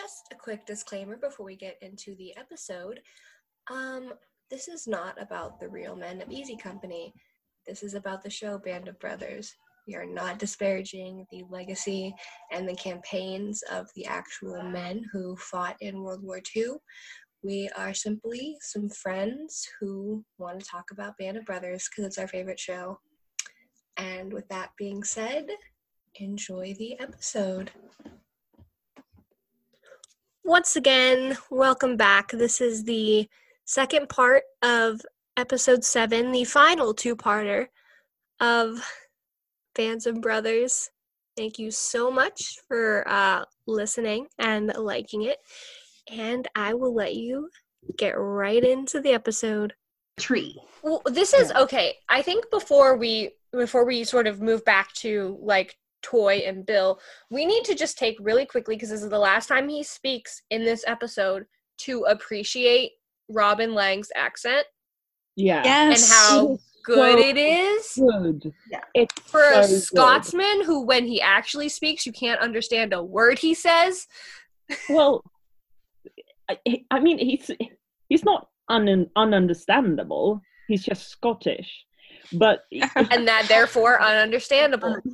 just a quick disclaimer before we get into the episode. Um, this is not about the real men of Easy Company. This is about the show Band of Brothers. We are not disparaging the legacy and the campaigns of the actual men who fought in World War II. We are simply some friends who want to talk about Band of Brothers because it's our favorite show. And with that being said, enjoy the episode. Once again, welcome back. This is the second part of episode seven, the final two parter of Fans of Brothers. Thank you so much for uh, listening and liking it. And I will let you get right into the episode. Tree. Well, this is okay. I think before we before we sort of move back to like Toy and Bill, we need to just take really quickly because this is the last time he speaks in this episode to appreciate Robin Laing's accent Yeah. Yes. and how good it is. Good. Yeah. It's For a so good. Scotsman who, when he actually speaks, you can't understand a word he says. Well, I, I mean, he's he's not un, ununderstandable. He's just Scottish. But and that therefore ununderstandable.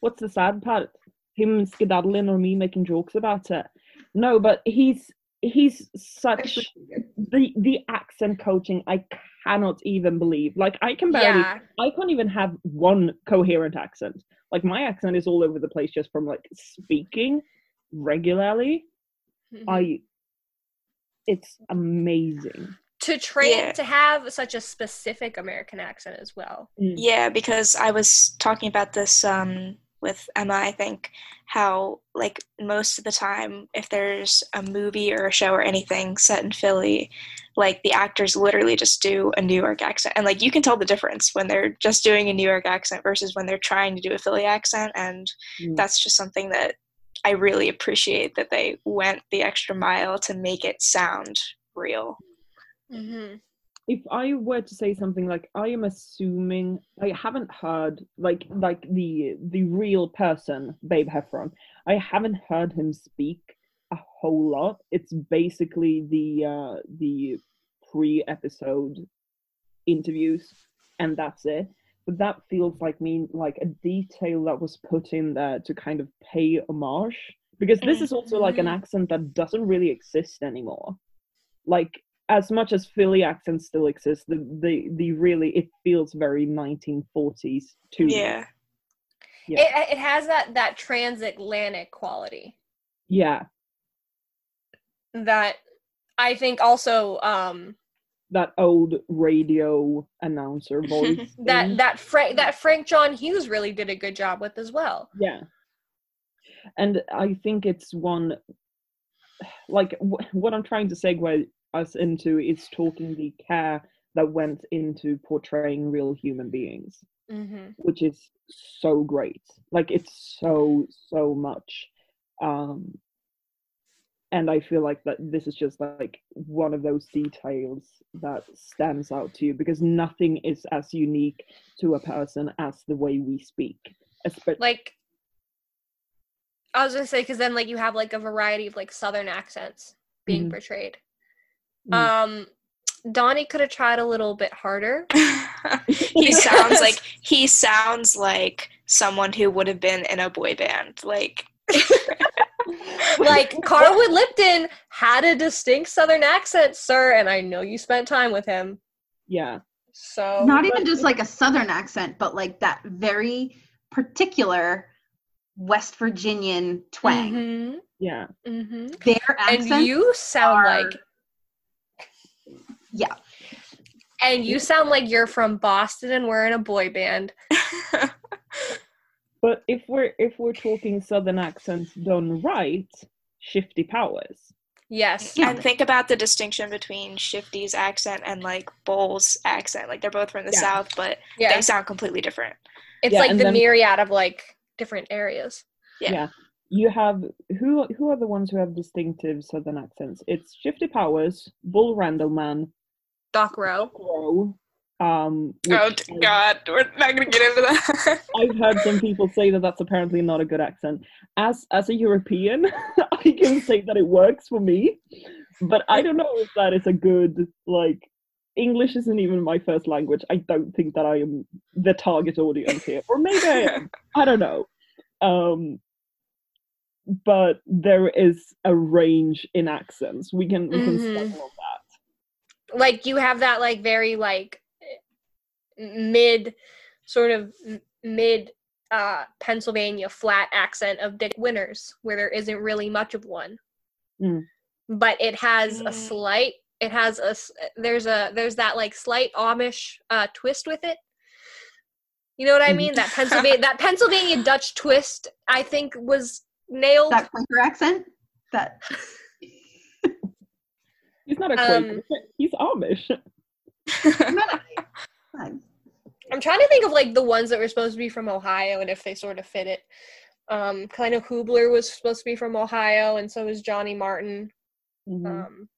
what's the sad part? Him skedaddling or me making jokes about it. No, but he's he's such the the accent coaching. I cannot even believe. Like I can barely. Yeah, I can't even have one coherent accent. Like my accent is all over the place just from like speaking regularly. Mm-hmm. I it's amazing. To train Yeah. to have such a specific American accent as well. Mm. Yeah, because I was talking about this um, with Emma, I think, how, like, most of the time, if there's a movie or a show or anything set in Philly, like, the actors literally just do a New York accent. And, like, you can tell the difference when they're just doing a New York accent versus when they're trying to do a Philly accent. And Mm. that's just something that I really appreciate that they went the extra mile to make it sound real. Mm-hmm. If I were to say something like I am assuming I haven't heard like like the the real person, Babe Heffron, I haven't heard him speak a whole lot. It's basically the uh the pre-episode interviews and that's it. But that feels like me like a detail that was put in there to kind of pay homage. Because this is also like an Mhm. accent that doesn't really exist anymore. Like as much as Philly accents still exist, the the, the really it feels very 1940s too. Yeah. Yeah. It it has that that transatlantic quality Yeah, that I think also um that old radio announcer voice. that that Frank that Frank John Hughes really did a good job with as well. Yeah. And I think it's one, like, wh- what I'm trying to segue us into is talking the care that went into portraying real human beings, Mm-hmm. which is so great. Like, it's so, so much. Um, and I feel like that this is just like one of those details that stands out to you because nothing is as unique to a person as the way we speak. Espe- Like I was gonna say because then like you have like a variety of like Southern accents being Mhm. portrayed. Mm. Um, Donnie could have tried a little bit harder. he sounds like he sounds like someone who would have been in a boy band. Like like Carwood Lipton had a distinct Southern accent, sir, and I know you spent time with him. yeah. So Not even just like a southern accent, but like that very particular West Virginian twang. Mhm, Yeah. mhm. Their And you sound are- like yeah. and you sound like you're from Boston and we're in a boy band. But if we're if we're talking southern accents done right, shifty powers. Yes. Yeah. and think about the distinction between Shifty's accent and like Bull's accent. Like they're both from the Yeah. south, but Yeah. they sound completely different. It's Yeah, like the then- myriad of like different areas. Yeah. Yeah. You have who who are the ones who have distinctive southern accents? It's Shifty Powers, Bull Randleman, Doc Roe. Crow, Um, Oh God, we're not gonna get into that. I've heard some people say that that's apparently not a good accent. As as a European, I can say that it works for me, but I don't know if that is a good like. English isn't even my first language. I don't think that I am the target audience here, or maybe I am. I don't know. Um, but there is a range in accents. We can we can Mhm. on that. Like you have that like very like mid sort of mid uh Pennsylvania flat accent of Dick Winters where there isn't really much of one. Mm. But it has a Mm. slight it has a there's a there's that like slight Amish uh twist with it. You know what I Mhm. mean? That Pennsylvania that Pennsylvania Dutch twist I think was nailed. That Quaker accent. That He's not a Um, Quaker. He's Amish. Fine. I'm trying to think of like the ones that were supposed to be from Ohio and if they sort of fit it. Um, kind of Hoobler was supposed to be from Ohio, and so was Johnny Martin. Mhm. Um,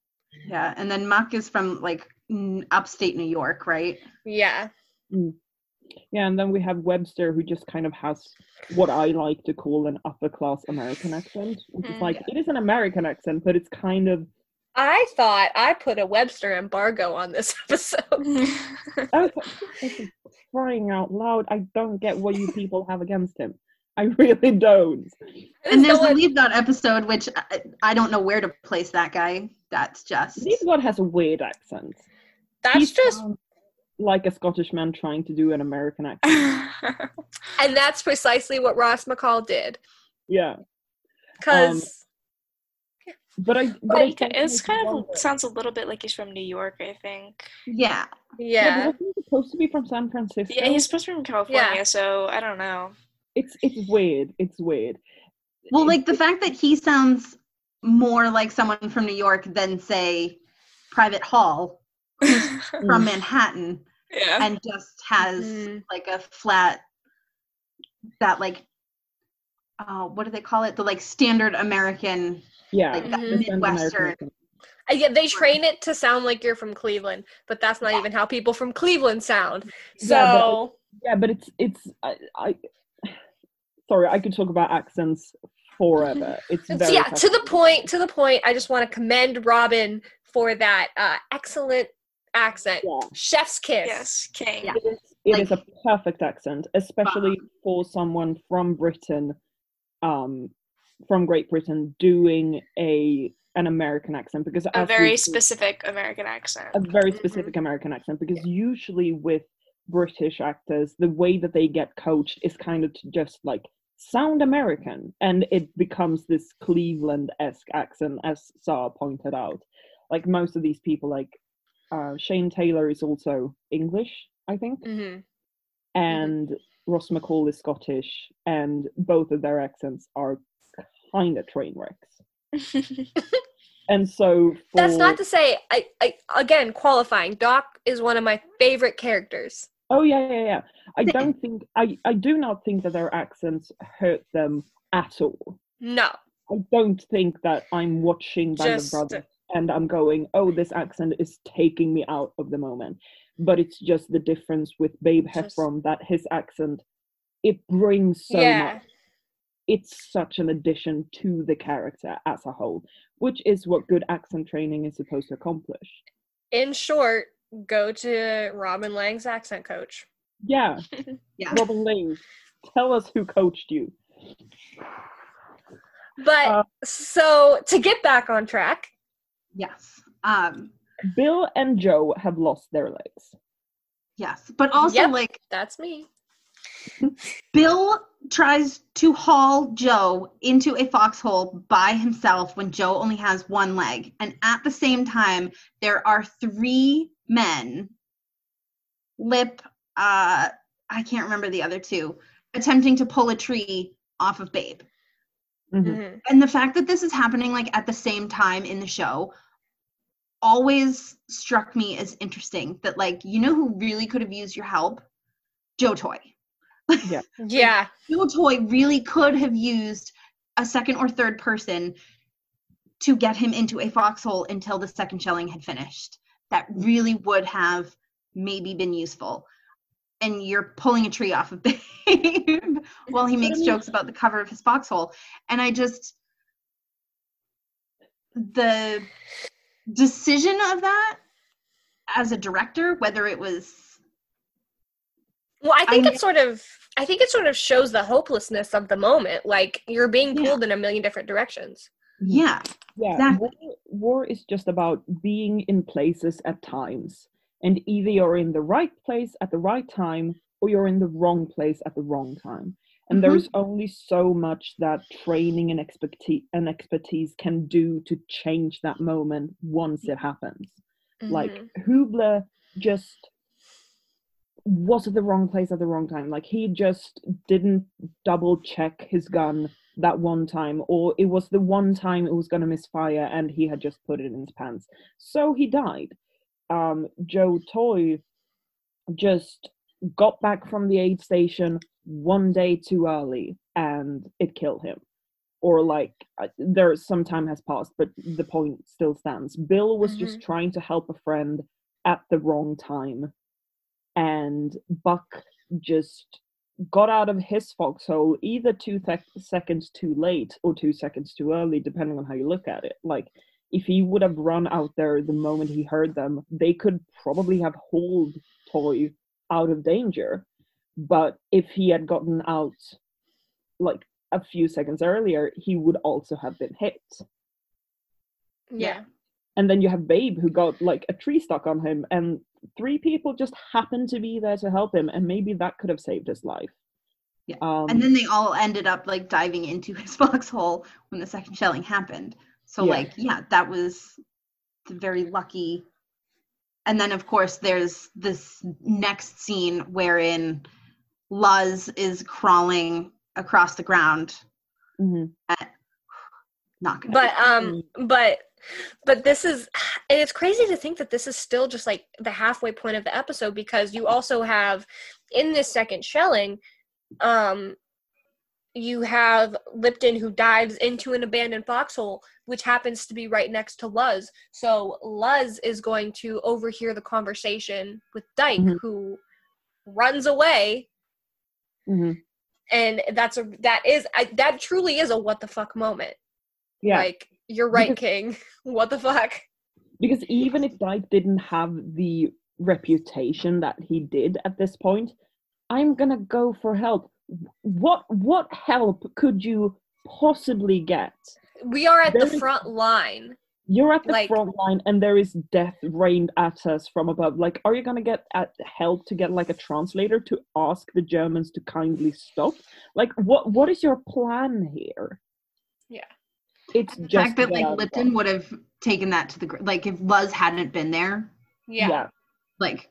yeah, and then Muck is from like n- upstate New York, right? yeah, Yeah, and then we have Webster, who just kind of has what I like to call an upper class American accent, which is Mm, like yeah. it is an American accent, but it's kind of I thought I put a Webster embargo on this episode. for- for crying out loud. I don't get what you people have against him. I really don't. And there's No the Liebgott episode, which I, I don't know where to place that guy. That's just Steve God has a weird accent. that's He just, um, like a Scottish man trying to do an American accent. and that's precisely what Ross McCall did. Yeah, um, Because but I. But Like, don't it's kind of wonder- sounds a little bit like he's from New York, I think. yeah. Yeah, yeah, but wasn't supposed to be from San Francisco? Yeah, he's supposed to be from California, so I don't know. It's it's weird. It's weird. Well, It's- like the fact that he sounds more like someone from New York than say Private Hall from Manhattan yeah. and just has Mhm. like a flat that like uh what do they call it? The like standard American Yeah, like that Mhm. the Midwestern. American Uh, yeah, they train it to sound like you're from Cleveland, but that's not even how people from Cleveland sound. So Yeah, but- Yeah, but it's it's I, I sorry, I could talk about accents forever. It's It's- very yeah, to the point. To the point. I just want to commend Robin for that uh, excellent accent. Yeah. Chef's kiss. yes, King. Yeah. It is, it Like- is a perfect accent, especially for someone from Britain, um, from Great Britain, doing a an American accent because A very specific American accent. a very Mhm. specific American accent because usually with British actors, the way that they get coached is kind of to just like sound American, and it becomes this Cleveland esque accent, as Sarah pointed out. Like most of these people, like uh, Shane Taylor is also English, I think, hmm and Ross McCall is Scottish, and both of their accents are kind of train wrecks. And so for, That's not to say. I, I again qualifying. Doc is one of my favorite characters. Oh yeah, yeah, yeah. I don't think I I do not think that their accents hurt them at all. No. I don't think that I'm watching Band Just- of Brothers and I'm going, oh, this accent is taking me out of the moment. But it's just the difference with Babe Just- Heffron that his accent it brings so yeah. much. It's such an addition to the character as a whole, which is what good accent training is supposed to accomplish. In short, go to Robin Laing's accent coach. Yeah, Yeah. Robin Lang, tell us who coached you. But Uh, so to get back on track, Yes. Um Bill and Joe have lost their legs. yes. But also Yep. like that's me. Bill tries to haul Joe into a foxhole by himself when Joe only has one leg. And at the same time, there are three men, Lip, uh, I can't remember the other two, attempting to pull a tree off of Babe. Mhm. Mhm. And the fact that this is happening like at the same time in the show always struck me as interesting that like you know who really could have used your help? Joe Toy. Yeah. Yeah. Joe Toy really could have used a second or third person to get him into a foxhole until the second shelling had finished. That really would have maybe been useful. And you're pulling a tree off of Babe while he makes jokes about the cover of his foxhole. And I just, the decision of that as a director, whether it was Well, I think I- it sort of I think it sort of shows the hopelessness of the moment. Like you're being Yeah. pulled in a million different directions. yeah, Yeah, Exactly. war, war is just about being in places at times. And either you're in the right place at the right time or you're in the wrong place at the wrong time. And Mhm. there's only so much that training and expertise and expertise can do to change that moment once it happens. Like Mhm. Hoobler just was at the wrong place at the wrong time. Like he just didn't double check his gun that one time, or it was the one time it was going to misfire and he had just put it in his pants. So he died. Um, Joe Toy just got back from the aid station one day too early and it killed him. Or like uh, there some time has passed, but the point still stands. Bill was just trying to help a friend at the wrong time, and Buck just got out of his foxhole either two sec- seconds too late or two seconds too early, depending on how you look at it. Like if he would have run out there the moment he heard them, they could probably have hauled Toy out of danger. But if he had gotten out like a few seconds earlier, he would also have been hit. yeah. And then you have Babe who got like a tree stuck on him, and three people just happened to be there to help him, and maybe that could have saved his life. Yeah. Um, and then they all ended up like diving into his foxhole when the second shelling happened. So Yeah. like yeah, that was very lucky. And then of course there's this next scene wherein Luz is crawling across the ground. mhm. Not gonna. But be- um but but this is and it's crazy to think that this is still just like the halfway point of the episode because you also have in this second shelling um you have Lipton who dives into an abandoned foxhole, which happens to be right next to Luz. So Luz is going to overhear the conversation with Dyke, Mhm. who runs away, Mhm. and that's a that is I, that truly is a what the fuck moment. Yeah, Like you're right, Because- King. what the fuck? because even if Dyke didn't have the reputation that he did at this point, I'm gonna go for help. What what help could you possibly get? We are at the There is- front line. You're at the Like- front line and there is death rained at us from above. Like, are you gonna get at help to get like a translator to ask the Germans to kindly stop? Like, what what is your plan here? Yeah. It's the just fact that like Lipton would have taken that to the gr- like if Luz hadn't been there, Yeah. yeah. like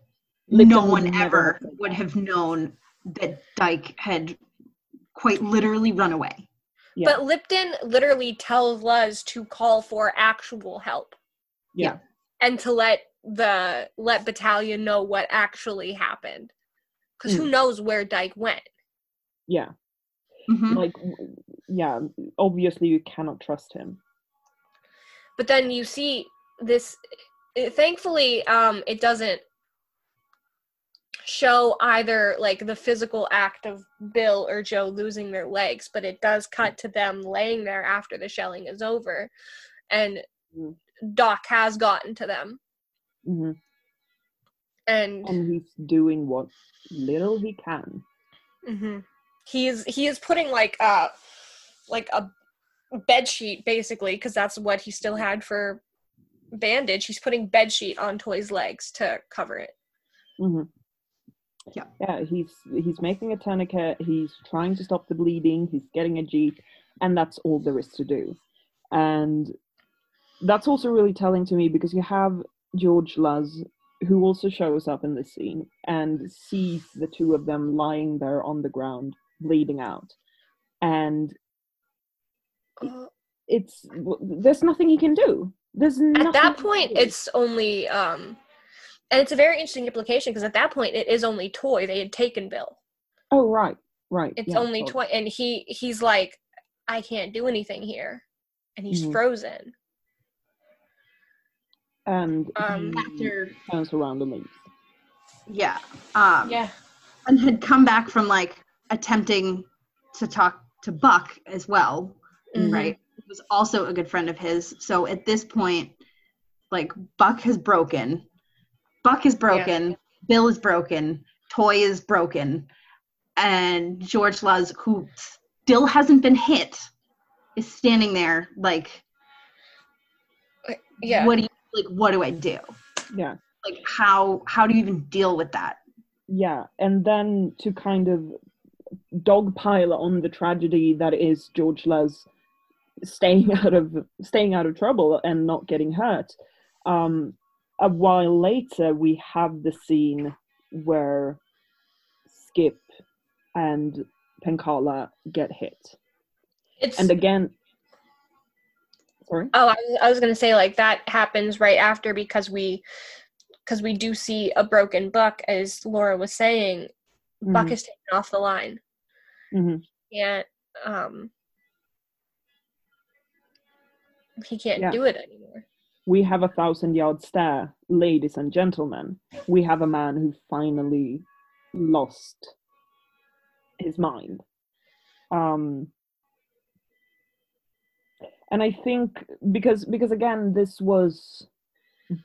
Lipton no one ever would have known that Dyke had quite literally run away. Yeah. But Lipton literally tells Luz to call for actual help Yeah. and to let the let battalion know what actually happened. Because Mm. who knows where Dyke went? Yeah. Mhm. Like, w- yeah. Obviously, you cannot trust him. But then you see this. it- thankfully, um, it doesn't show either like the physical act of Bill or Joe losing their legs, but it does cut to them laying there after the shelling is over, and Mm. Doc has gotten to them, hmm and And he's doing what little he can. Mhm. He's he is putting like uh like a bed sheet basically because that's what he still had for bandage. He's putting bed sheet on Toy's legs to cover it. hmm Yeah. Yeah, he's he's making a tourniquet. He's trying to stop the bleeding. He's getting a jeep, and that's all there is to do. And that's also really telling to me because you have George Luz, who also shows up in this scene and sees the two of them lying there on the ground, bleeding out, and Uh, it's there's nothing he can do. There's nothing at that point, it's only um, and it's a very interesting implication because at that point it is only Toy. They had taken Bill. oh right, right. It's yeah, only Toy, and he he's like, I can't do anything here, and he's Mhm. frozen. and Um, he After turns around and leaves. Yeah. Um, Yeah. and had come back from like attempting to talk to Buck as well, Mhm. right? Was also a good friend of his. So at this point, like Buck has broken. Buck is broken. Bill is broken. Toy is broken. And George Luz, who still hasn't been hit, is standing there like, Yeah. what do you like? What do I do? Yeah. Like how how do you even deal with that? Yeah, and then to kind of dogpile on the tragedy that is George Luz staying out of staying out of trouble and not getting hurt. Um, a while later, we have the scene where Skip and Penkala get hit, It's and again, sorry. Oh, I was, I was gonna say like that happens right after because we because we do see a broken buck as Laura was saying. Buck Mhm, is taken off the line. mhm. Can't um he can't Yeah. do it anymore. we have a thousand yard stare, ladies and gentlemen. We have a man who finally lost his mind. Um, and I think because because again, this was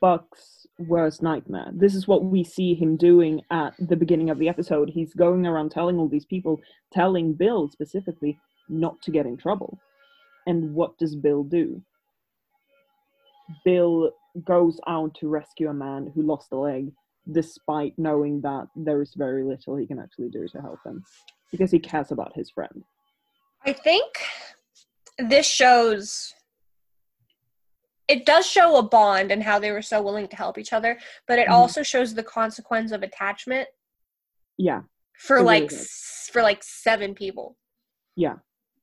Buck's worst nightmare. This is what we see him doing at the beginning of the episode. He's going around telling all these people, telling Bill specifically, not to get in trouble. And what does Bill do? Bill goes out to rescue a man who lost a leg, despite knowing that there is very little he can actually do to help him, because he cares about his friend. I think this shows it does show a bond and how they were so willing to help each other, but it Mhm. also shows the consequence of attachment Yeah, for It really like s- for like seven people. yeah,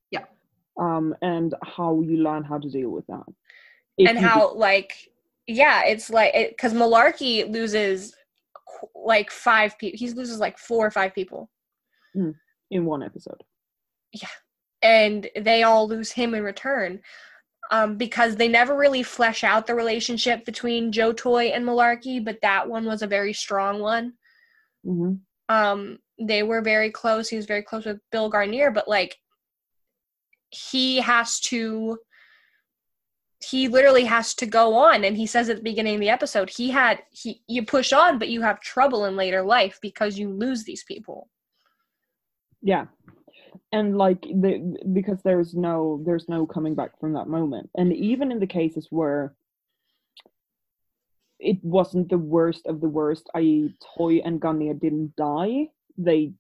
Yeah. Um, and how you learn how to deal with that, If and how like yeah it's like because malarkey loses like five people he loses like four or five people do- in one episode. Yeah. And they all lose him in return um, because they never really flesh out the relationship between joe toy and malarkey but that one was a very strong one hmm um, they were very close he was very close with bill guarnere but like he has to he literally has to go on and he says at the beginning of the episode he had he you push on but you have trouble in later life because you lose these people. Yeah, and like the because there's no there's no coming back from that moment, and even in the cases where it wasn't the worst of the worst, i.e., Toy and Guarnere didn't die, they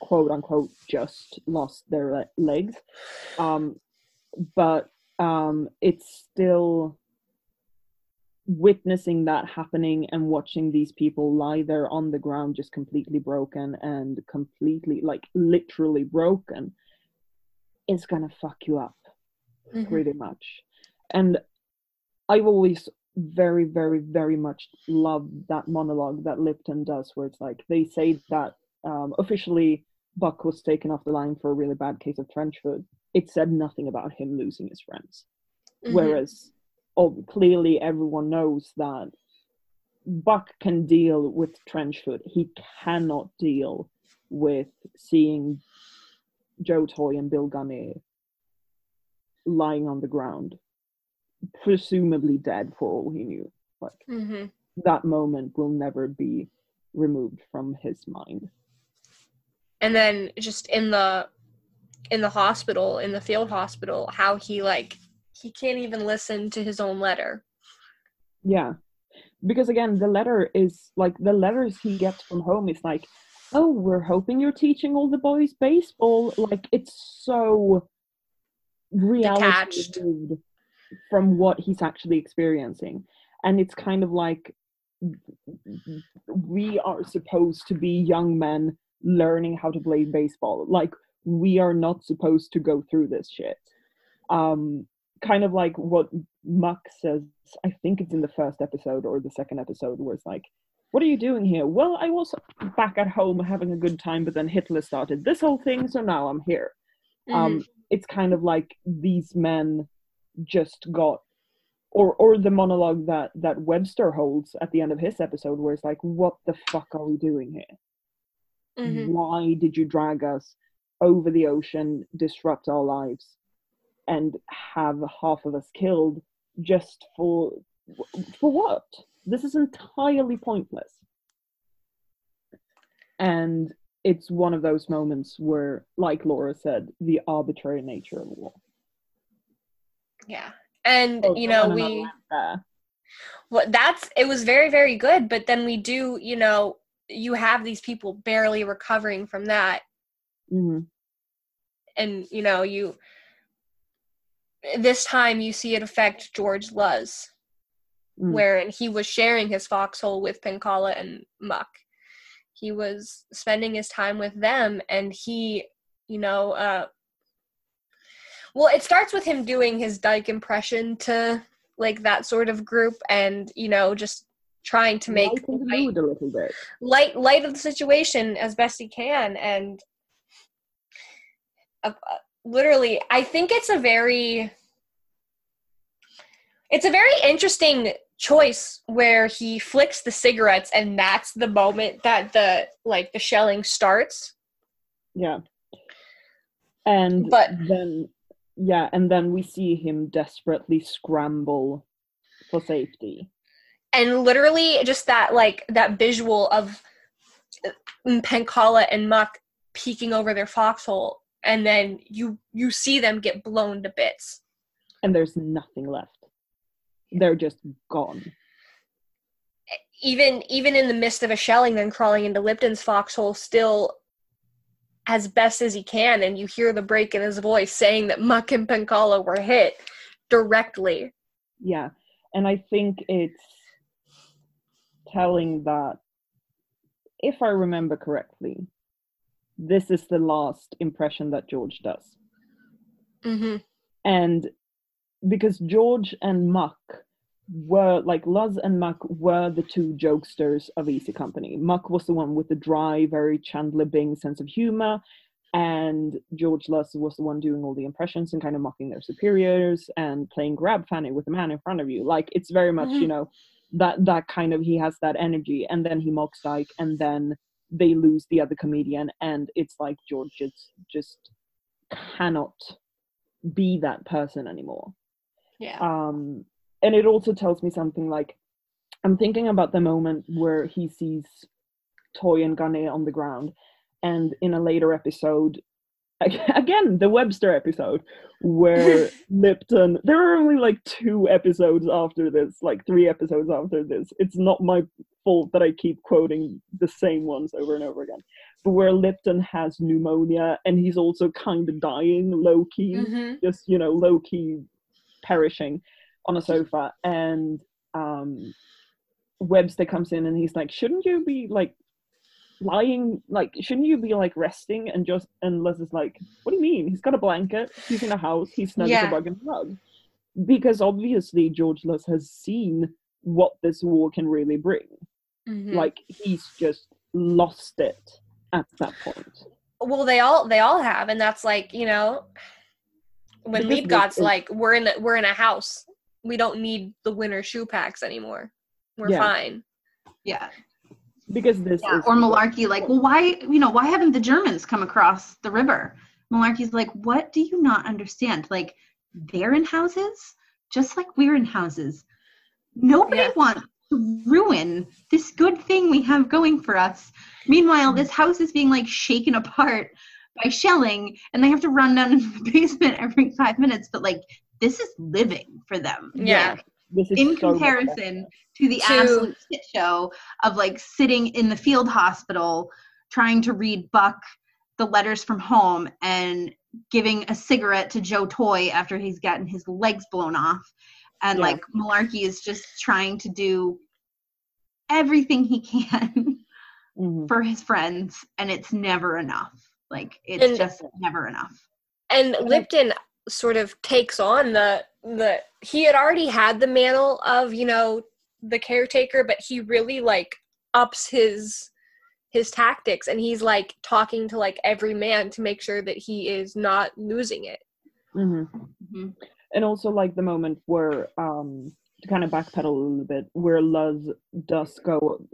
quote unquote just lost their legs, um, but um, it's still witnessing that happening and watching these people lie there on the ground just completely broken and completely like literally broken is gonna fuck you up pretty much. And i've always very very very much loved that monologue that lipton does where it's like they say that um, officially buck was taken off the line for a really bad case of trench foot it said nothing about him losing his friends Mhm. whereas oh, clearly everyone knows that Buck can deal with trench foot. He cannot deal with seeing Joe Toy and Bill Guarnere lying on the ground, presumably dead for all he knew. Like Mhm. that moment will never be removed from his mind. And then just in the in the hospital in the field hospital how he like he can't even listen to his own letter Yeah. Because again, the letter is like the letters he gets from home is like, oh, we're hoping you're teaching all the boys baseball. Like it's so reality Detached. from what he's actually experiencing. And it's kind of like we are supposed to be young men learning how to play baseball. Like we are not supposed to go through this shit. Um kind of like what Muck says, I think it's in the first episode or the second episode, where it's like, What are you doing here? Well, I was back at home having a good time, but then Hitler started this whole thing, so now I'm here. Um, it's kind of like these men just got or or the monologue that that Webster holds at the end of his episode, where it's like, "What the fuck are we doing here? Mhm. Why did you drag us over the ocean, disrupt our lives, and have half of us killed just for for what? This is entirely pointless." And it's one of those moments where, like Laura said, the arbitrary nature of war. Yeah. And Oh, you know, we well that's it was very very good, but then we do, you know, you have these people barely recovering from that Mhm. and you know, you this time you see it affect George Luz Mm. wherein he was sharing his foxhole with Penkala and Muck. He was spending his time with them, and he, you know, uh, well, it starts with him doing his Dyke impression to like that sort of group, and you know, just trying to make light, a little bit. light light of the situation as best he can, and uh, literally, I think it's a very it's a very interesting choice where he flicks the cigarettes and that's the moment that the like the shelling starts Yeah. And But- then yeah, and then we see him desperately scramble for safety. And literally just that like that visual of Penkala and Muck peeking over their foxhole and then you you see them get blown to bits And there's nothing left. They're just gone. even even in the midst of a shelling then crawling into Lipton's foxhole still as best as he can and you hear the break in his voice saying that Muck and Penkala were hit directly Yeah. And I think it's telling that if I remember correctly, this is the last impression that George does. mm-hmm. and because George and Muck were like Luz and Muck were the two jokesters of Easy Company. Muck was the one with the dry, very Chandler Bing sense of humor, and George Luz was the one doing all the impressions and kind of mocking their superiors and playing grab fanny with the man in front of you. Like it's very much, you Mhm. know, that that kind of he has that energy, and then he mocks Dyke, and then they lose the other comedian, and it's like George just just cannot be that person anymore. Yeah. Um and it also tells me something like i'm thinking about the moment where he sees toy and Gane on the ground and in a later episode again the webster episode where lipton there are only like two episodes after this like three episodes after this. It's not my fault that i keep quoting the same ones over and over again. But where lipton has pneumonia and he's also kind of dying low key mm-hmm. just you know low key perishing on a sofa. And um webster comes in and he's like shouldn't you be like lying like shouldn't you be like resting and just and Luz is like what do you mean? He's got a blanket. He's in a house. He's snug as a bug in a rug. Because obviously george Luz has seen what this war can really bring. Mm-hmm. like he's just lost it at that point. Well they all they all have and that's like you know when Because Liebgott's this is- like we're in a, we're in a house we don't need the winter shoe packs anymore. We're Yeah. fine. Yeah. Because this Yeah. is Or Malarkey, like, well, why, you know, why haven't the Germans come across the river? Malarkey's like, what do you not understand? Like, they're in houses just like we're in houses. Nobody Yeah. wants to ruin this good thing we have going for us. Meanwhile, this house is being like shaken apart by shelling, and they have to run down into the basement every five minutes. But like, this is living for them. Yeah. Like, this is in so much better. comparison to the To- absolute shit show of like sitting in the field hospital trying to read Buck the letters from home and giving a cigarette to Joe Toy after he's gotten his legs blown off. And Yeah. like Malarkey is just trying to do everything he can Mhm. for his friends, and it's never enough. Like it's And- just never enough. and Lipton sort of takes on the the he had already had the mantle of you know the caretaker but he really like ups his his tactics and he's like talking to like every man to make sure that he is not losing it Mhm. Mhm. and also like the moment where um to kind of backpedal a little bit where luz does go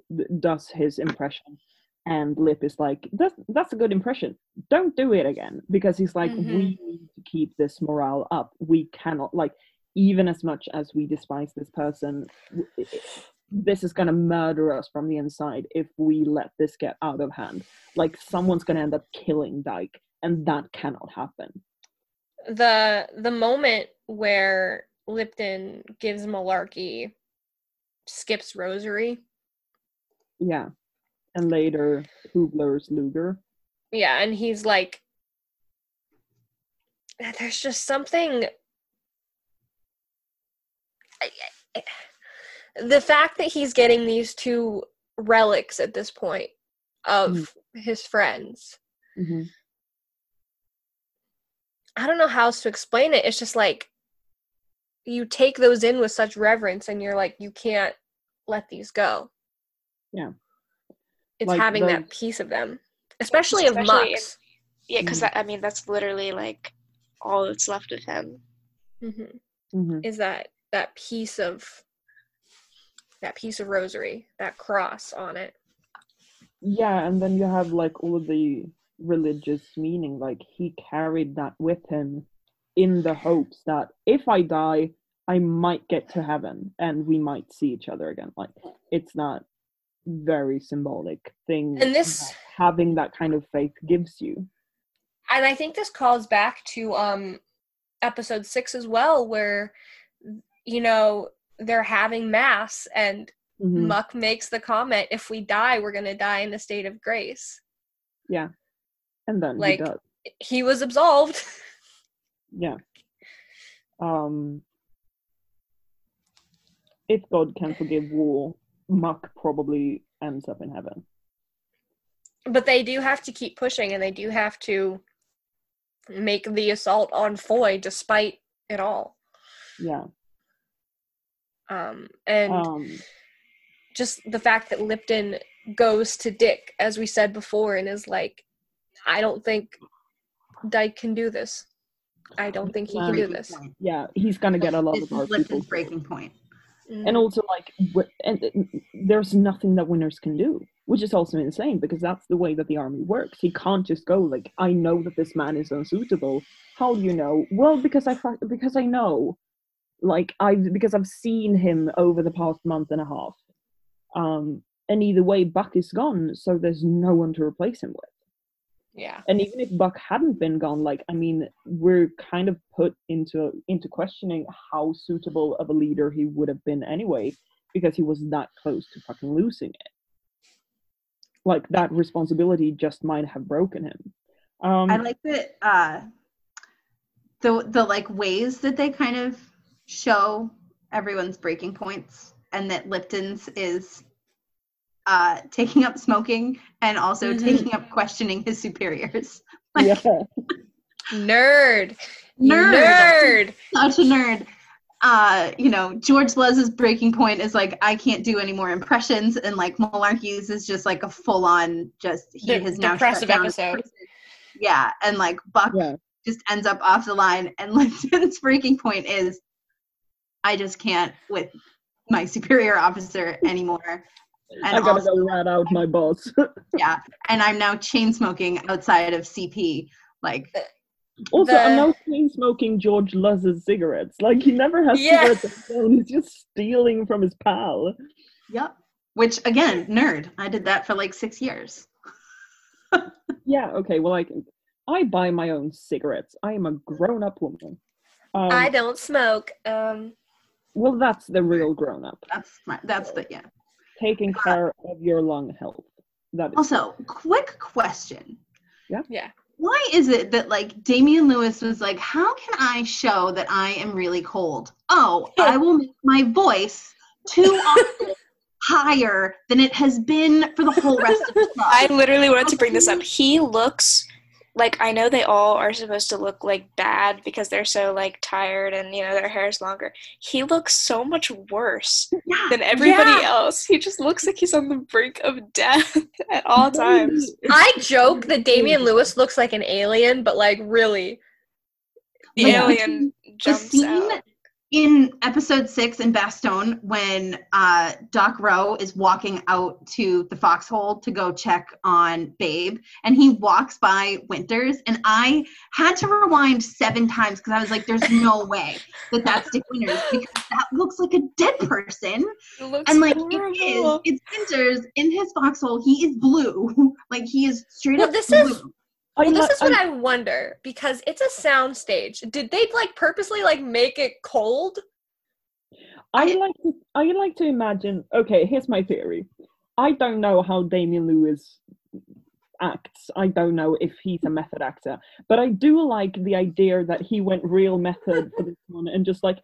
does his impression and lip is like that's that's a good impression. Don't do it again. Because he's like Mhm. we need to keep this morale up. We cannot like even as much as we despise this person w- i- i- this is going to murder us from the inside if we let this get out of hand. Like someone's going to end up killing dyke and that cannot happen. The the moment where Lipton gives Malarkey skips rosary. yeah and later hoobler's luger Yeah, and he's like there's just something the fact that he's getting these two relics at this point of his friends. hmm I don't know how else to explain it. It's just like you take those in with such reverence and you're like you can't let these go. Yeah. It's Like having that piece of them. Especially of Especially in- Muck's. Yeah, because Mhm. I mean that's literally like all that's left of him. hmm hmm Is that that piece of that piece of rosary, that cross on it. yeah and then you have like all of the religious meaning like he carried that with him in the hopes that if i die i might get to heaven and we might see each other again like it's not very symbolic thing And this- that having that kind of faith gives you And I think this calls back to um episode 6 as well where you know they're having mass and Mhm. Muck makes the comment if we die we're going to die in the state of grace. yeah and then like- he does He was absolved. yeah um if god can forgive war muck probably ends up in heaven but they do have to keep pushing and they do have to make the assault on Foy despite it all. yeah Um, and um just the fact that Lipton goes to Dick, as we said before, and is like, I don't think Dyke can do this. I don't think he can do this. yeah he's gonna get a lot This of is our Lipton's breaking point. Mhm. and also like and uh, there's nothing that winters can do which is also insane because that's the way that the army works. He can't just go like i know that this man is unsuitable. How do you know? Well because i because i know like i because i've seen him over the past month and a half. Um and either way buck is gone so there's no one to replace him with yeah. and even if buck hadn't been gone like i mean we're kind of put into into questioning how suitable of a leader he would have been anyway because he was that close to fucking losing it like that responsibility just might have broken him um I like that uh the the like ways that they kind of show everyone's breaking points and that Lipton's is uh taking up smoking and also Mhm. taking up questioning his superiors. Like, yeah Nerd. Nerd. Nerd. such a nerd. Uh, you know, George Luz's breaking point is like, I can't do any more impressions, and like Malarkey's is just like a full on just he De- has now depressive shut down episode. Yeah, and like Buck yeah just ends up off the line, and Lipton's breaking point is, I just can't with my superior officer anymore. I And gotta also, go rat out my boss yeah, and I'm now chain smoking outside of CP. Like, also The- i'm now chain smoking george luz's cigarettes like he never has Yeah. cigarettes of his own he's just stealing from his pal yep. Which again, nerd. I did that for like six years. Yeah, okay, well I can I buy my own cigarettes. I am a grown up woman. Um, I don't smoke. Um, well that's the real grown up. That's my, that's the yeah. Taking care of your lung health. That is Also, quick question. yeah. Yeah. Why is it that like Damian Lewis was like, how can I show that I am really cold? Oh, I will make my voice two octaves higher than it has been for the whole rest of the I literally wanted to bring this up. He looks like I know they all are supposed to look like bad because they're so like tired and you know their hair is longer. He looks so much worse Yeah. than everybody Yeah. else. He just looks like he's on the brink of death at all times. I joke that Damian Lewis looks like an alien, but like really, The alien the jumps scene out. In episode six in Bastogne when uh, Doc Roe is walking out to the foxhole to go check on Babe, and he walks by Winters, and I had to rewind seven times because I was like, "There's no way that that's Dick Winters because that looks like a dead person." It looks And like it horrible. is, it's Winters in his foxhole. He is blue, like he is straight Well, up this blue. is- Well, this li- is what I wonder because it's a sound stage. Did they like purposely like make it cold? I I- like to I like to imagine. Okay, here's my theory. I don't know how Damian Lewis acts. I don't know if he's a method actor, but I do like the idea that he went real method for this one and just like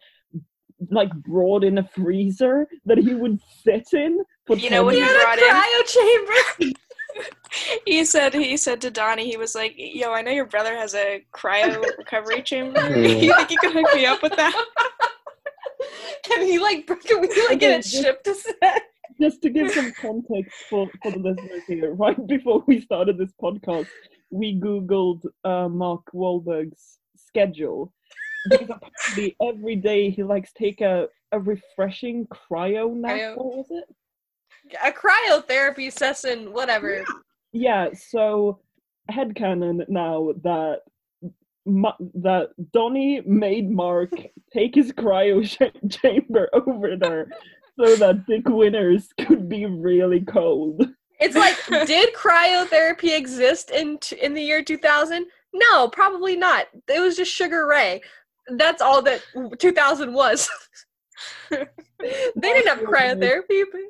like brought in a freezer that he would sit in for You know what 10 he Yeah, brought the in? cryo chamber. he said he said to Donnie, he was like, "Yo, I know your brother has a cryo recovery chamber. You think you can hook me up with that?" Can he like can we like get it Okay, shipped to set? just to give some context for, for the listeners here, right before we started this podcast, we Googled uh, Mark Wahlberg's schedule because apparently every day he likes take a, a refreshing cryo nap. Cryo. What was it? A cryotherapy session, whatever. Yeah, so headcanon now that Ma- that Donnie made Mark take his cryo sh- chamber over there so that Dick Winters could be really cold. It's like, did cryotherapy exist in t- in the year 2000? No, probably not. It was just Sugar Ray. That's all that 2000 was. they didn't have cryotherapy. But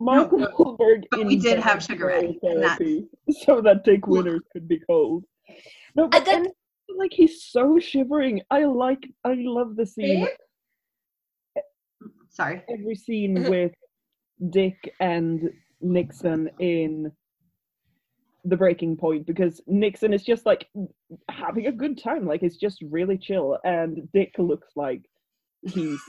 Mark No, Wahlberg but we did have Sugar and that's- so that Dick Winters could be cold. No, but and, like he's so shivering. I like, I love the scene. Sorry. Every scene Mhm. with Dick and Nixon in the breaking point because Nixon is just like having a good time. Like it's just really chill, and Dick looks like he's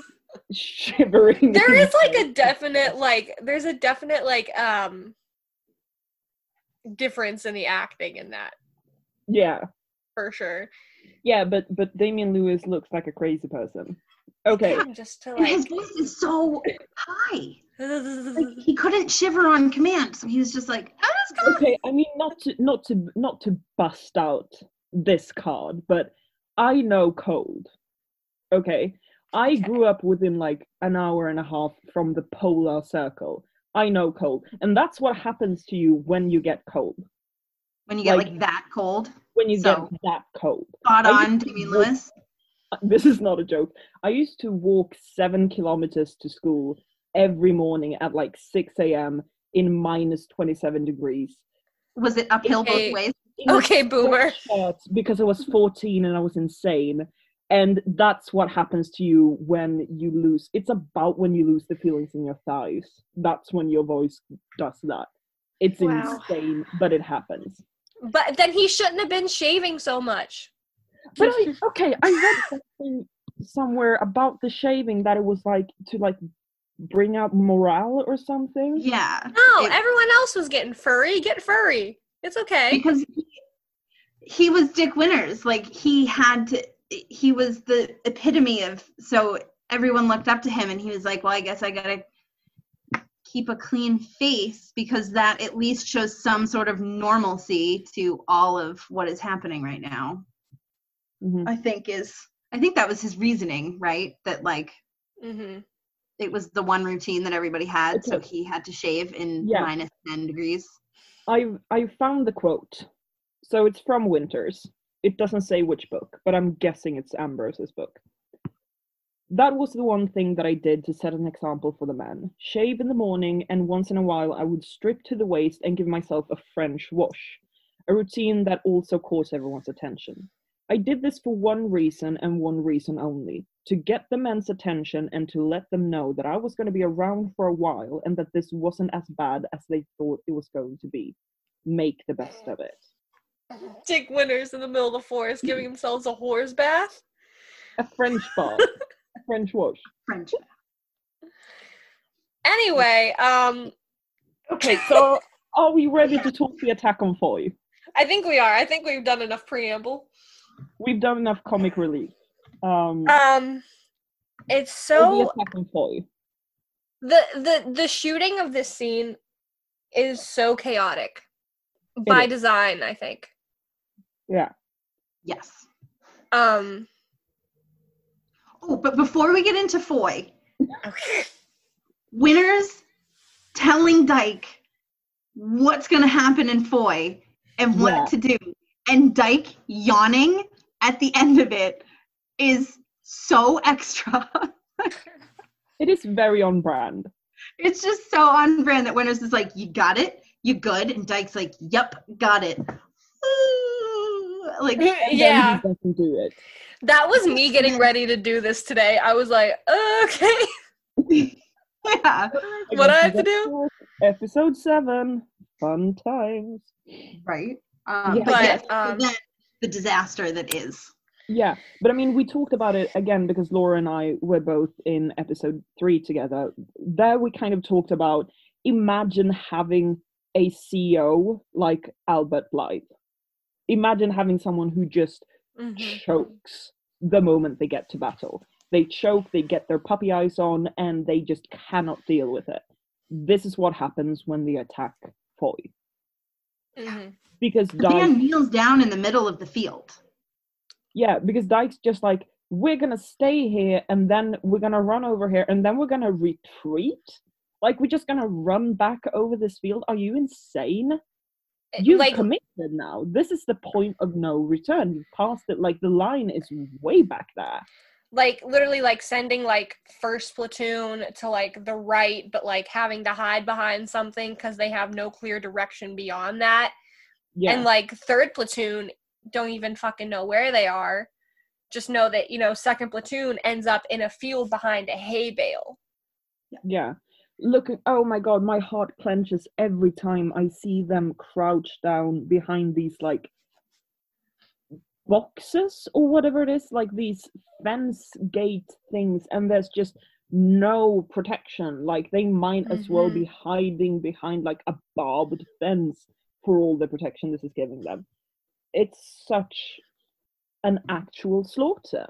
shivering. there is like a definite like there's a definite like um difference in the acting in that yeah. for sure. Yeah, but but Damian Lewis looks like a crazy person. Okay, Just to And his voice is so high. Like he couldn't shiver on command, so he was just like, "Oh, let's go." okay. I mean, not to not to not to bust out this card, but I know cold. Okay, I grew up within like an hour and a half from the polar circle. I know cold, and that's what happens to you when you get cold. When you get Like- like, that cold, When you So- get that cold. spot on, used to Damian walk- Lewis. this is not a joke. I used to walk seven kilometers to school every morning at like 6 a.m. in minus 27 degrees. Was it uphill Okay. both ways? in okay, boomer. because I was 14 and I was insane. And that's what happens to you when you lose. It's about when you lose the feelings in your thighs. That's when your voice does that. It's Wow. insane, but it happens. But then he shouldn't have been shaving so much. But I, okay, I read something somewhere about the shaving that it was like to like bring out morale or something. Yeah. No, It- everyone else was getting furry. Get furry. It's okay. because he, he was Dick Winters. Like he had to. He was the epitome of. So everyone looked up to him, and he was like, "Well, I guess I gotta keep a clean face because that at least shows some sort of normalcy to all of what is happening right now." Mhm. I think is. I think that was his reasoning, right? That like hmm it was the one routine that everybody had, so he had to shave in Yeah. minus ten degrees. I I found the quote. So it's from Winters. It doesn't say which book, but I'm guessing it's Ambrose's book. That was the one thing that I did to set an example for the men. Shave in the morning, and once in a while I would strip to the waist and give myself a French wash, a routine that also caught everyone's attention. I did this for one reason and one reason only to get the men's attention and to let them know that I was going to be around for a while and that this wasn't as bad as they thought it was going to be. Make the best of it. Dick Winters in the middle of the forest giving themselves a horse bath. A French bath, a French wash. French. Anyway, um, Okay, so are we ready to talk the attack on Foy? I think we are. I think we've done enough preamble. We've done enough comic relief. Um, Um, it's or the so attack on Foy. the the the shooting of this scene is so chaotic by is. design. I think. Yeah. Yes. Um. Oh, but before we get into Foy, Okay. Winters telling Dike what's going to happen in Foy and what Yeah. to do. And Dike yawning at the end of it is so extra. It is very on brand. it's just so on brand that Winters is like, You got it? You good? And Dike's like, Yep, got it. Ooh, like, yeah, he do it. that was me getting ready to do this today. I was like, okay, yeah, What I have to do? Episode seven. Fun times. right. Um, Yeah. but, But, yes, um, then the disaster that is. Yeah, but I mean, we talked about it again because Laura and I were both in episode three together. There, we kind of talked about imagine having a CEO like Albert Blythe. Imagine having someone who just Mhm. chokes the moment they get to battle. They choke, they get their puppy eyes on, and they just cannot deal with it. This is what happens when they attack Foy. Mhm. Because The Dike, man kneels down in the middle of the field. yeah, because Dike's just like, we're gonna stay here, and then we're gonna run over here, and then we're gonna retreat. Like we're just gonna run back over this field. Are you insane? Eh, You've like committed now. This is the point of no return. You've passed it. Like the line is way back there. like literally like sending like first platoon to like the right but like having to hide behind something because they have no clear direction beyond that Yeah. and like third platoon don't even fucking know where they are just know that you know second platoon ends up in a field behind a hay bale Yeah. Look at oh my god, my heart clenches every time I see them crouch down behind these like boxes or whatever it is, like these fence gate things, and there's just no protection. Like they might as well be mm-hmm. hiding behind like a barbed fence for all the protection this is giving them. It's such an actual slaughter.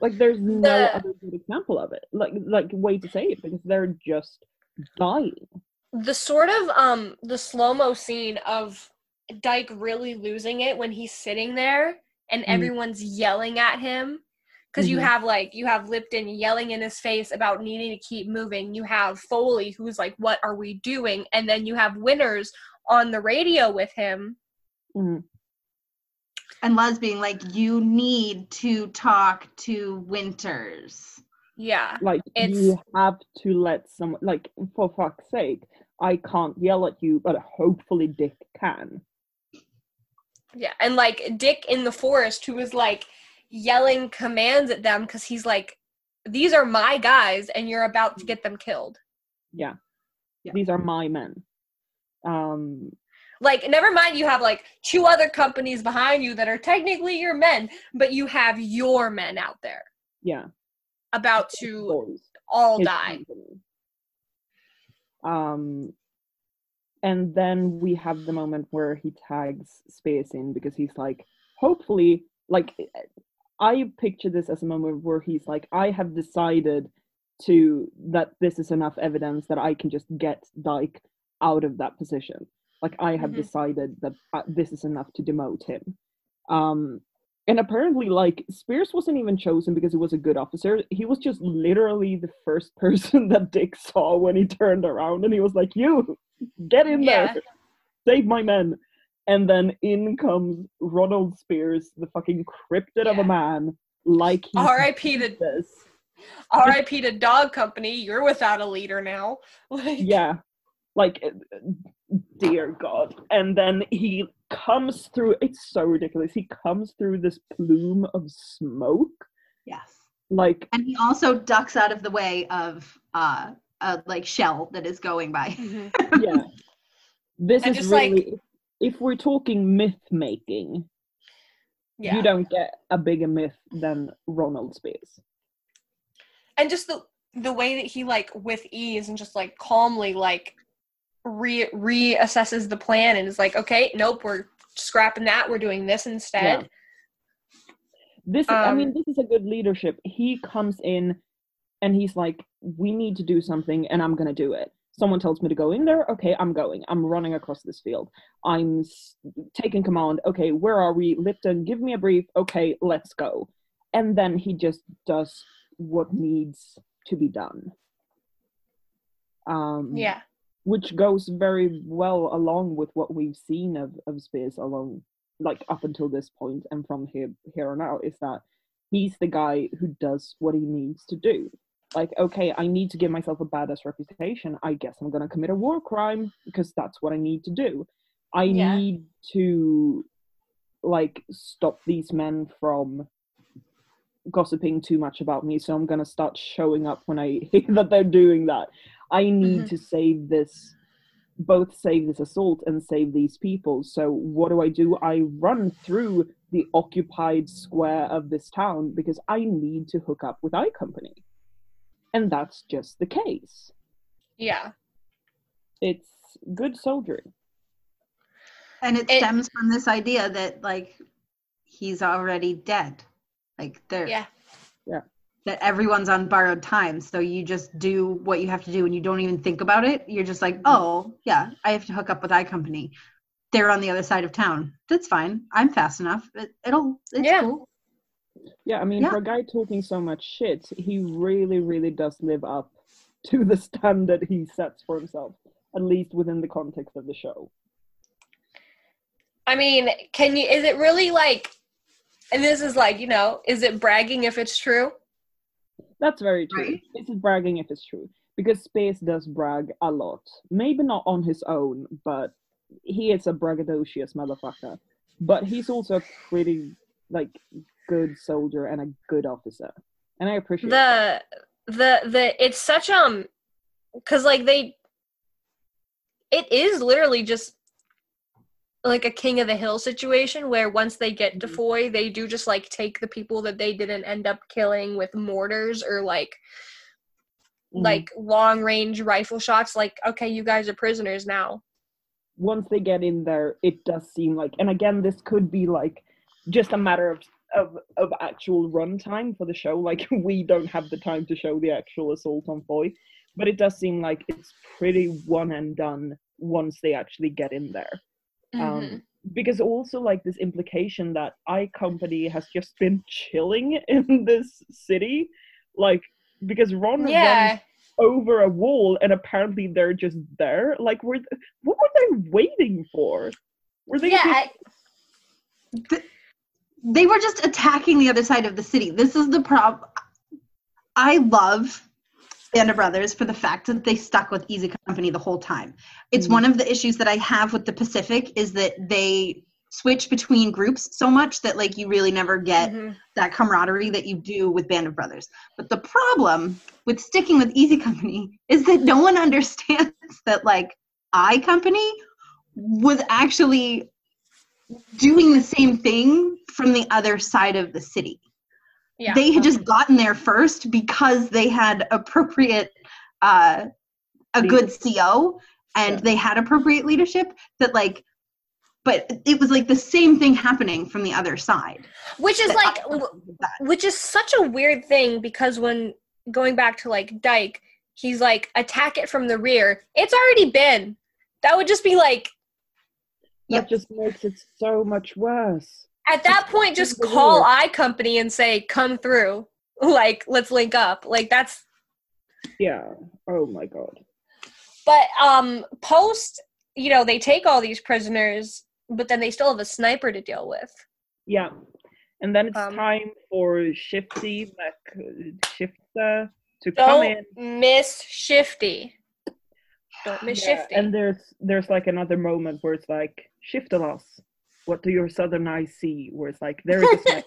Like there's no The- other good example of it. Like like way to say it because they're just dying. the sort of um the slow-mo scene of Dike really losing it when he's sitting there and Mm. everyone's yelling at him because you Mhm. have like you have Lipton yelling in his face about needing to keep moving you have Foley who's like what are we doing and then you have Winters on the radio with him Mhm. And Les being like, You need to talk to Winters. yeah Like It's- you have to let someone like for fuck's sake, I can't yell at you, but hopefully Dick can. yeah and like Dick in the forest who was like yelling commands at them because he's like these are my guys and you're about to get them killed Yeah. Yeah. These are my men. Um like never mind you have like two other companies behind you that are technically your men but you have your men out there yeah. about his to boys, all his die company. Um and then we have the moment where he tags Spears in because he's like, hopefully, like I picture this as a moment where he's like, I have decided to that this is enough evidence that I can just get Dike out of that position. Like I have Mhm. decided that uh, this is enough to demote him. Um, and apparently, like Spears wasn't even chosen because he was a good officer. He was just literally the first person that Dick saw when he turned around, and he was like, "You get in Yeah. there, save my men." And then in comes Ronald Spears, the fucking cryptid of a man, like rip to this. rip to dog company you're without a leader now like yeah like uh, dear god and then he comes through it's so ridiculous he comes through this plume of smoke Yes. like And he also ducks out of the way of uh a like shell that is going by. Mhm. yeah this And is just, like- really if we're talking myth making yeah you don't get a bigger myth than ronald spears and just the the way that he like with ease and just like calmly like re reassesses the plan and is like okay nope we're scrapping that we're doing this instead This I mean Um, this is a good leadership. He comes in and he's like, "We need to do something, and I'm gonna do it." Someone tells me to go in there. Okay, I'm going. I'm running across this field. I'm s- taking command. Okay, where are we? Lipton, give me a brief. Okay, let's go. And then he just does what needs to be done. Um, Yeah. Which goes very well along with what we've seen of, of Spears along like up until this point and from here here on out is that he's the guy who does what he needs to do. Like, okay, I need to give myself a badass reputation. I guess I'm gonna commit a war crime because that's what I need to do. I Yeah. need to like stop these men from gossiping too much about me, so I'm gonna start showing up when I hear that they're doing that. I need Mhm. to save this, both save this assault and save these people. So what do I do? I run through the occupied square of this town because I need to hook up with I Company. And that's just the case. Yeah. It's good soldiering. And it, It- stems from this idea that like he's already dead. Like there Yeah. Yeah. That everyone's on borrowed time. So you just do what you have to do and you don't even think about it. You're just like, oh yeah, I have to hook up with I company. They're on the other side of town. That's fine. I'm fast enough. It, it'll it's Yeah. cool. Yeah, I mean, Yeah. for a guy talking so much shit, he really, really does live up to the standard he sets for himself, at least within the context of the show. I mean, can you is it really like and this is like, you know, is it bragging if it's true? That's very true. Right. This is bragging if it's true. Because Spears does brag a lot. Maybe not on his own, but he is a braggadocious motherfucker. But he's also a pretty, like, good soldier and a good officer. And I appreciate that. The the the it's such um cuz like they it is literally just like a king of the hill situation where once they get to Mhm. Foy, they do just like take the people that they didn't end up killing with mortars or like Mhm. like long range rifle shots like okay you guys are prisoners now once they get in there, it does seem like, and again, this could be like just a matter of of of actual runtime for the show. Like we don't have the time to show the actual assault on Foy, but it does seem like it's pretty one and done once they actually get in there. Um, because also like this implication that I Company has just been chilling in this city, like because Ron runs over a wall and apparently they're just there like were th- what were they waiting for were they yeah just- I- They were just attacking the other side of the city. This is the problem. I love Band of Brothers for the fact that they stuck with Easy Company the whole time. It's Mhm. one of the issues that I have with the Pacific is that they switch between groups so much that like you really never get mhm. that camaraderie that you do with Band of Brothers. But the problem with sticking with Easy Company is that no one understands that like I Company was actually doing the same thing from the other side of the city. Yeah They had just gotten there first because they had appropriate uh a good CO and Yeah. they had appropriate leadership that like but it was like the same thing happening from the other side. which is like I Company did that. which is such a weird thing because when going back to like Dike, he's like attack it from the rear. It's already been. That would just be like that Yep. just makes it so much worse at that point just call. I company and say come through. Like let's link up. Like that's yeah oh my god but um post you know they take all these prisoners but then they still have a sniper to deal with. yeah and then it's Um, time for shifty Mac shifter to come in Don't miss Shifty. Don't miss Yeah, Shifty. and there's there's like another moment where it's like shift a loss what do your southern eyes see? Where it's like there is a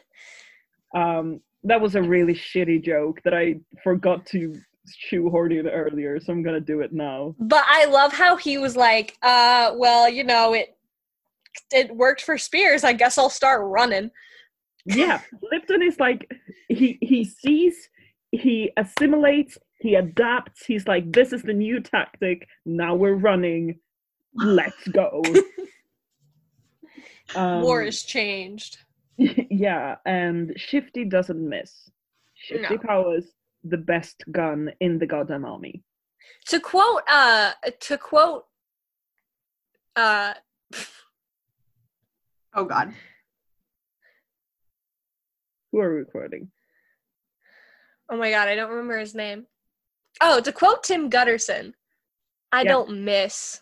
um that was a really shitty joke that i forgot to shoehorn in earlier so i'm gonna do it now. But I love how he was like, uh, well, you know, it it worked for Spears. I guess I'll start running. yeah lipton is like he he sees he assimilates he adapts. He's like this is the new tactic. Now we're running. Let's go um, War has changed. yeah, and Shifty doesn't miss. Shifty No. powers the best gun in the goddamn army. To quote, uh, to quote, uh, Oh God. Who are we quoting? oh my god, I don't remember his name. Oh, to quote Tim Gutterson, I Yeah. don't miss.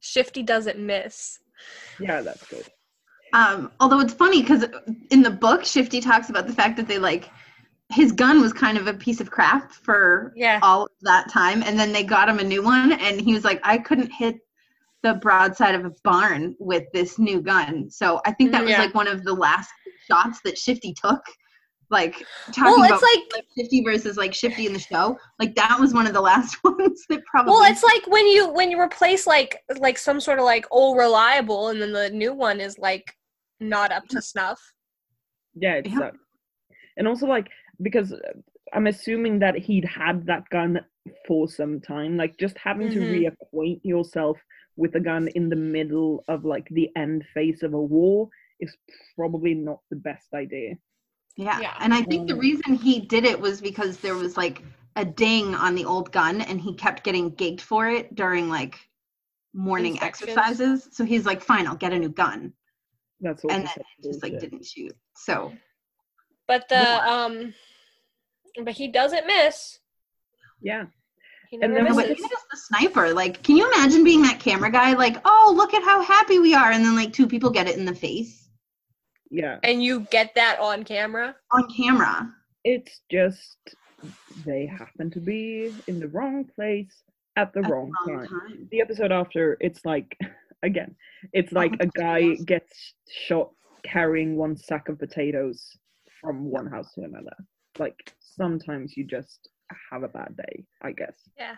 Shifty doesn't miss. Yeah, that's good. Um, although it's funny because in the book, Shifty talks about the fact that they like his gun was kind of a piece of crap for Yeah. all of that time, and then they got him a new one, and he was like, I couldn't hit the broadside of a barn with this new gun. So I think that was Yeah. like one of the last shots that Shifty took. Like talking Well, about it's like Shifty versus like Shifty in the show, like that was one of the last ones that probably. Well, it's like when you when you replace like like some sort of like old reliable, and then the new one is like not up to snuff. Yeah, it Yeah. sucks. And also, like, because uh, I'm assuming that he'd had that gun for some time, like, just having to Mhm. reacquaint yourself with a gun in the middle of, like, the end phase of a war is probably not the best idea. Yeah. Yeah. And I think the Mm. reason he did it was because there was like a ding on the old gun and he kept getting gigged for it during like morning exercises. So he's like, fine, I'll get a new gun. That's also And then such Just like bullshit. didn't shoot. So But the Yeah. um, but he doesn't miss. Yeah. He And never then but misses. even as the sniper, like, can you imagine being that camera guy? Like, oh, look at how happy we are, and then like two people get it in the face Yeah. And you get that on camera. on camera. It's just they happen to be in the wrong place at the at wrong wrong time. time. the episode after it's like again it's like a guy yes. gets shot carrying one sack of potatoes from one house to another like sometimes you just have a bad day i guess Yeah.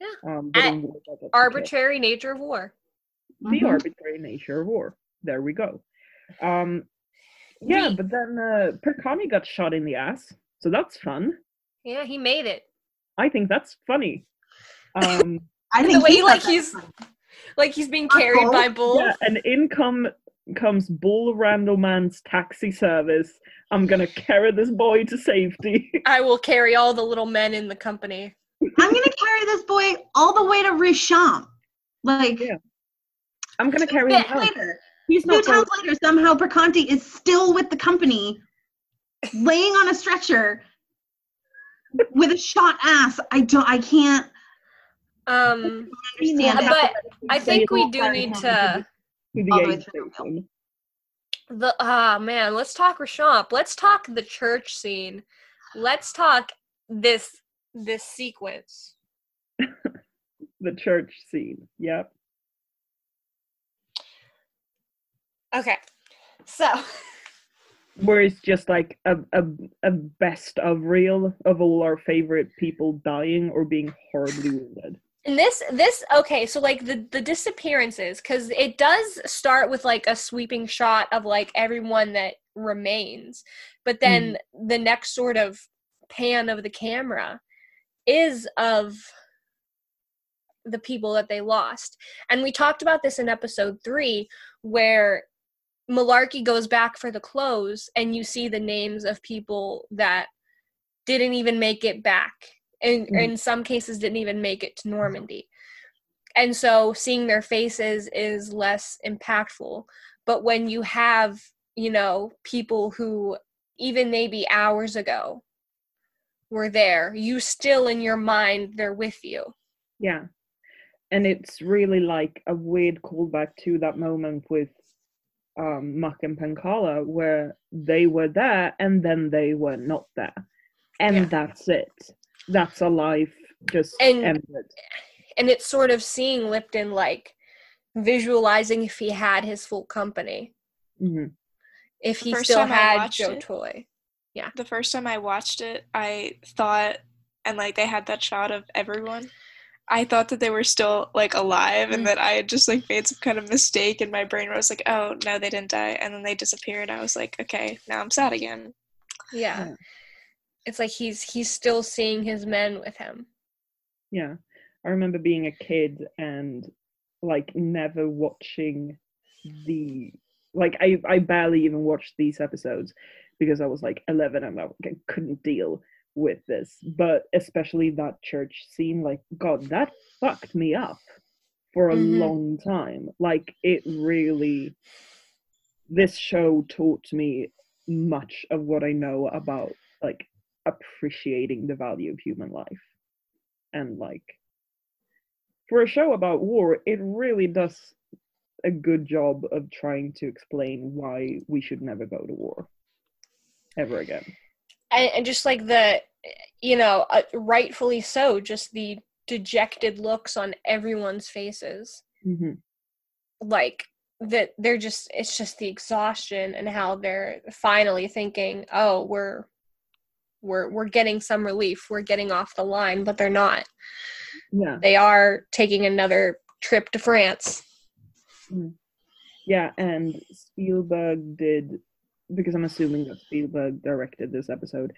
Yeah. um but in war, Arbitrary nature of war. care. the Mhm. arbitrary nature of war there we go um yeah The- but then uh Perconti got shot in the ass so that's fun Yeah, he made it. i think that's funny um I The think way, he like, he's- was funny. Like he's being carried Bull? by Bull. Yeah, and in come comes Bull Randleman's taxi service. I'm gonna carry this boy to safety. I will carry all the little men in the company. I'm gonna carry this boy all the way to Rachamps. Like Yeah. I'm gonna carry him later. He's Two not going towns later, somehow Perconti is still with the company, laying on a stretcher with a shot ass. I don't. I can't Um, understand. yeah, how but I think we do need to. to the all the way through. The ah man, let's talk Rachamps. Let's talk the church scene. Let's talk this this sequence. The church scene. Yep. Okay, so Where it's just like a, a a best of reel of all our favorite people dying or being horribly wounded. and this this okay, so like the the disappearances because it does start with like a sweeping shot of like everyone that remains, but then mm. the next sort of pan of the camera is of the people that they lost. And we talked about this in episode three, where Malarkey goes back for the clothes, and you see the names of people that didn't even make it back, and Mhm. in some cases didn't even make it to Normandy. And so seeing their faces is less impactful. But when you have, you know, people who even maybe hours ago were there, you still in your mind they're with you. Yeah. And it's really like a weird callback to that moment with um Muck and Penkala where they were there and then they were not there. And Yeah. that's it. That's a life just And- ended. and it's sort of seeing Lipton like visualizing if he had his full company, Mhm. if he still had Joe it- Toye. Yeah. The first time I watched it, I thought, and like they had that shot of everyone. I thought that they were still like alive, and Mm. that I had just like made some kind of mistake in my brain where I was like, "Oh no, they didn't die," and then they disappeared. I was like, "Okay, now I'm sad again." Yeah. Yeah. It's like he's he's still seeing his men with him. Yeah. I remember being a kid and like never watching the Like I, I barely even watched these episodes because I was like 11 and I couldn't deal with this. But especially that church scene, like God, that fucked me up for a Mhm. long time. Like it really, this show taught me much of what I know about like appreciating the value of human life and like for a show about war, it really does a good job of trying to explain why we should never go to war ever again. And, and just like the you know uh, rightfully so just the dejected looks on everyone's faces. Hmm like that they're just it's just the exhaustion and how they're finally thinking oh we're we're we're getting some relief. We're getting off the line but they're not. Yeah, they are taking another trip to france. Yeah, and Spielberg did because I'm assuming that Spielberg directed this episode.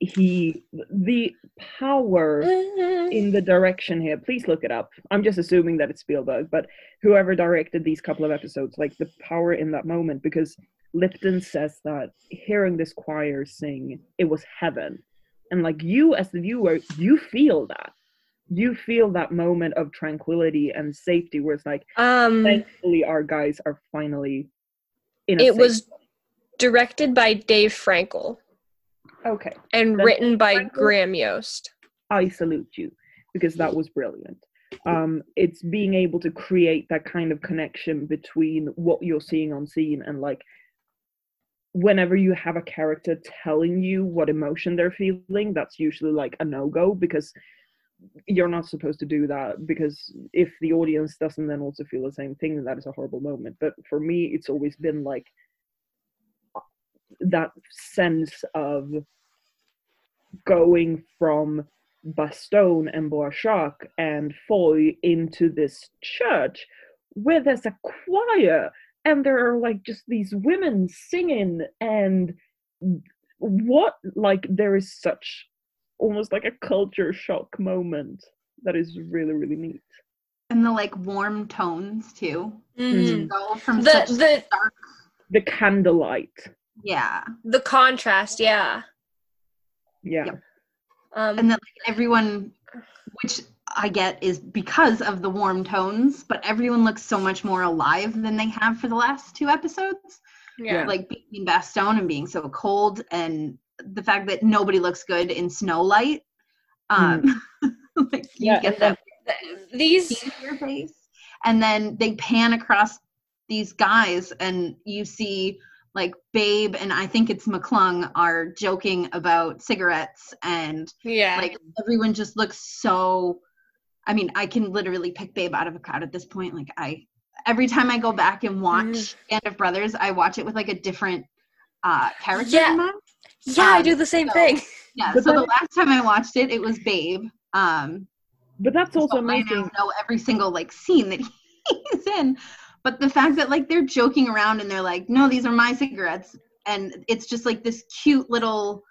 He the power in the direction here. Please look it up. I'm just assuming that it's Spielberg, but whoever directed these couple of episodes, like the power in that moment, because Lipton says that hearing this choir sing, it was heaven, and like you as the viewer, you feel that. You feel that moment of tranquility and safety, where it's like, um thankfully, our guys are finally in. A it was place. Directed by dave frankel okay. and Then written by Frankel- graham yost I salute you because that was brilliant. Um, it's being able to create that kind of connection between what you're seeing on scene and like whenever you have a character telling you what emotion they're feeling, that's usually like a no go because you're not supposed to do that because if the audience doesn't then also feel the same thing, then that is a horrible moment. But for me, it's always been like that sense of going from Bastogne and Bois Jacques and Foy into this church where there's a choir and there are like just these women singing and what like there is such almost like a culture shock moment that is really really neat And the like warm tones too. Mm-hmm. Go from the such the dark. the candlelight Yeah. the contrast yeah yeah Yep. um And then like everyone, which I get is because of the warm tones, but everyone looks so much more alive than they have for the last two episodes. yeah Like being in Bastogne and being so cold, and the fact that nobody looks good in snow light. Um, like you Yeah, get and then- that these your face and then they pan across these guys and you see like babe and i think it's mcclung are joking about cigarettes and yeah. like everyone just looks so i mean i can literally pick babe out of a crowd at this point. Like i every time i go back and watch band of brothers i watch it with like a different uh character Yeah. in mind. Yeah i um, do the same so- thing. yeah But so the last time i watched it it was babe um but that's also so I amazing. now know every single like scene that he's in. But the fact that like they're joking around and they're like, no, these are my cigarettes, and it's just like this cute little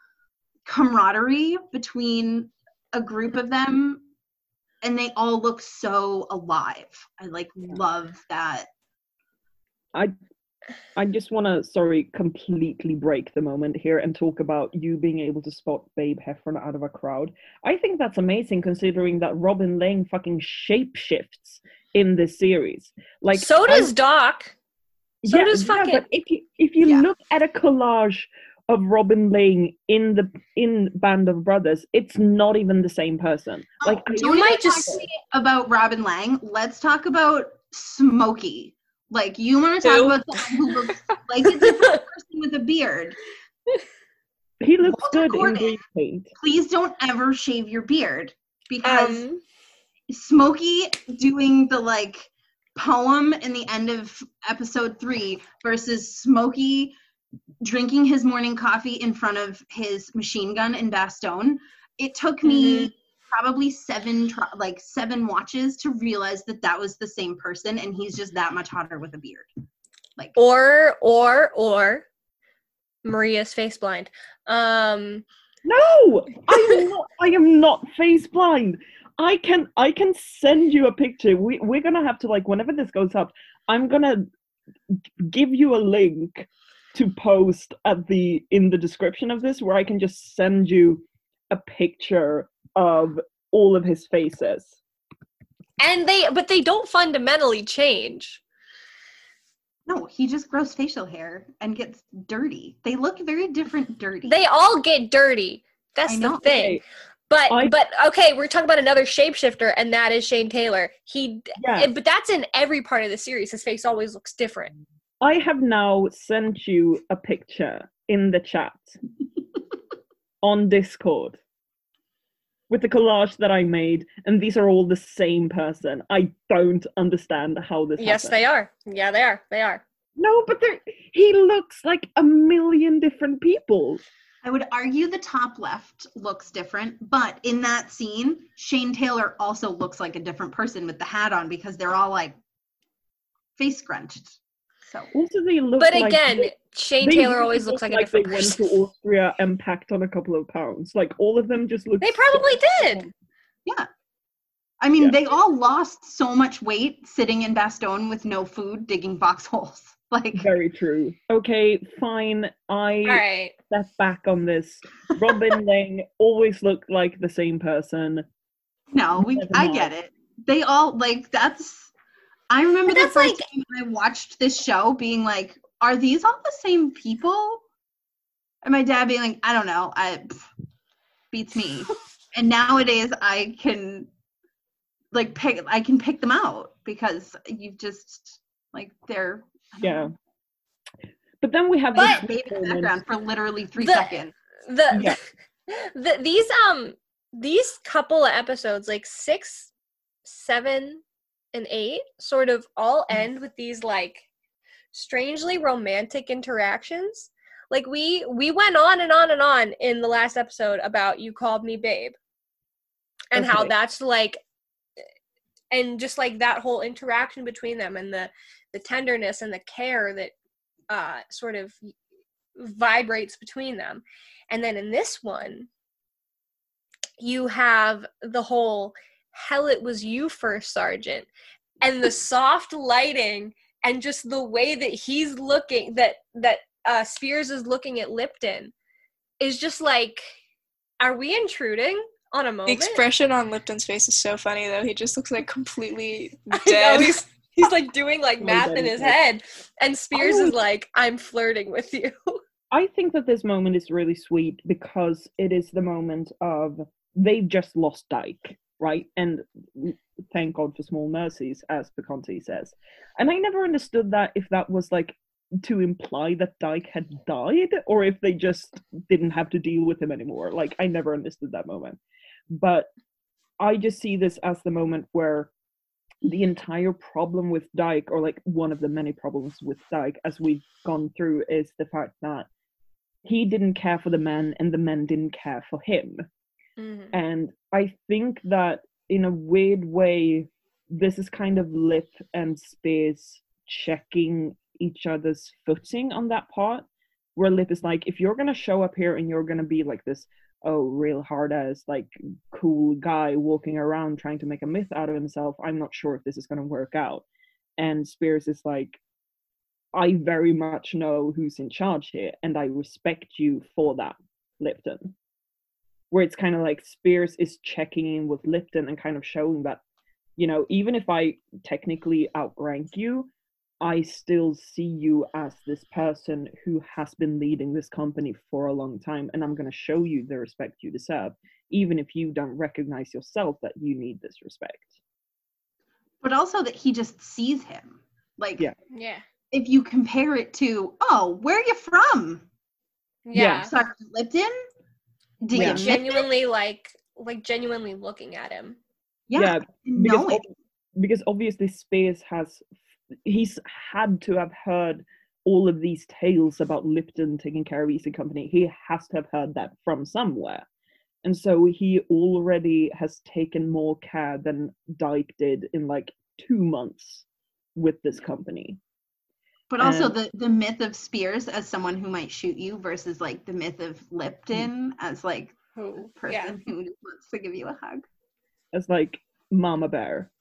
camaraderie between a group of them, and they all look so alive. I like love that. I I just want to sorry completely break the moment here and talk about you being able to spot Babe Heffron out of a crowd. I think that's amazing considering that Robin Laing fucking shapeshifts in this series. Like so I- does doc so does fucking- but if you if you Yeah. look at a collage of Robin Laing in the in Band of Brothers, it's not even the same person. Like Oh, you don't might just- talk to me about Robin Laing. Let's talk about Smokey. Like you want to talk Who? about someone who looks like a different person with a beard. he looks Walter good in green paint. please don't ever shave your beard because um Smokey doing the like poem in the end of episode three versus Smokey drinking his morning coffee in front of his machine gun in Bastogne. It took me probably seven tr- like seven watches to realize that that was the same person and he's just that much hotter with a beard. Like or or or maria's face blind um No, I am not. I am not face blind. I can I can send you a picture. We we're gonna have to like whenever this goes up, I'm gonna give you a link to post at the in the description of this where I can just send you a picture of all of his faces. And they, but they don't fundamentally change. No, he just grows facial hair and gets dirty. They look very different dirty. They all get dirty. That's the thing. But I- but okay, we're talking about another shapeshifter, and that is Shane Taylor. He, eh, but that's in every part of the series. His face always looks different. I have now sent you a picture in the chat on Discord with the collage that I made, and these are all the same person. I don't understand how this. Yes, happened. they are. Yeah, they are. They are. No, but he looks like a million different people. I would argue the top left looks different, but in that scene, Shane Taylor also looks like a different person with the hat on because they're all like face scrunched. So Also, they look. But like again, they, Shane they Taylor really always look looks like, a different they different went to Austria and packed on a couple of pounds. Like all of them just look. They so probably different. Yeah. I mean, Yeah. they all lost so much weight sitting in Bastogne with no food, digging foxholes. Like, Very true. Okay, fine. I All right. Step back on this. Robin Laing always looked like the same person. no, we Never I mind. get it. They all like that's. I remember But the that's first like- time I watched this show, being like, "Are these all the same people?" And my dad being like, "I don't know. I pff, beats me." and nowadays, I can like pick. I can pick them out because you've just like they're. I don't Yeah. know, But then we have But- this Baby in the moment- background for literally three The- seconds. The, Yeah. the these um these couple of episodes, like six, seven, and eight, sort of all Mm. end with these like strangely romantic interactions. Like we we went on and on and on in the last episode about you called me babe. And how that's like and just like that whole interaction between them and the the tenderness and the care that uh sort of vibrates between them and then in this one you have the whole hell it was you first sergeant and the soft lighting and just the way that he's looking that that uh spears is looking at lipton is just like are we intruding on a moment The expression on Lipton's face is so funny though. He just looks like completely I know, dead. he's, he's like doing like Oh, math in his head and spears Oh. is like i'm flirting with you I think that this moment is really sweet because it is the moment of they've just lost Dike, right? And thank God for small mercies, as Perconti says. And I never understood that if that was like to imply that Dike had died or if they just didn't have to deal with him anymore. Like I never understood that moment. But I just see this as the moment where the entire problem with Dike, or like one of the many problems with Dike as we've gone through, is the fact that he didn't care for the men and the men didn't care for him. Mhm. And I think that in a weird way, this is kind of Lip and Spears checking each other's footing on that part. Where Lip is like, if you're gonna show up here and you're gonna be like this, oh, real hard ass, like cool guy walking around trying to make a myth out of himself, I'm not sure if this is gonna work out. And Spears is like, I very much know who's in charge here, and I respect you for that, Lipton. Where it's kind of like Spears is checking in with Lipton and kind of showing that, you know, even if I technically outrank you, I still see you as this person who has been leading this company for a long time, and I'm going to show you the respect you deserve, even if you don't recognize yourself that you need this respect. But also that he just sees him. Like, Yeah. yeah if you compare it to, oh, where are you from? yeah, Sergeant Lipton? Do Yeah. you genuinely like like genuinely looking at him Yeah, and because ob- because obviously Spears has he's had to have heard all of these tales about Lipton taking care of Easy Company. He has to have heard that from somewhere. And so he already has taken more care than Dike did in like two months with this company. But also and- the, the myth of Spears as someone who might shoot you versus like the myth of Lipton as like who a person who just wants to give you a hug. as like Mama Bear.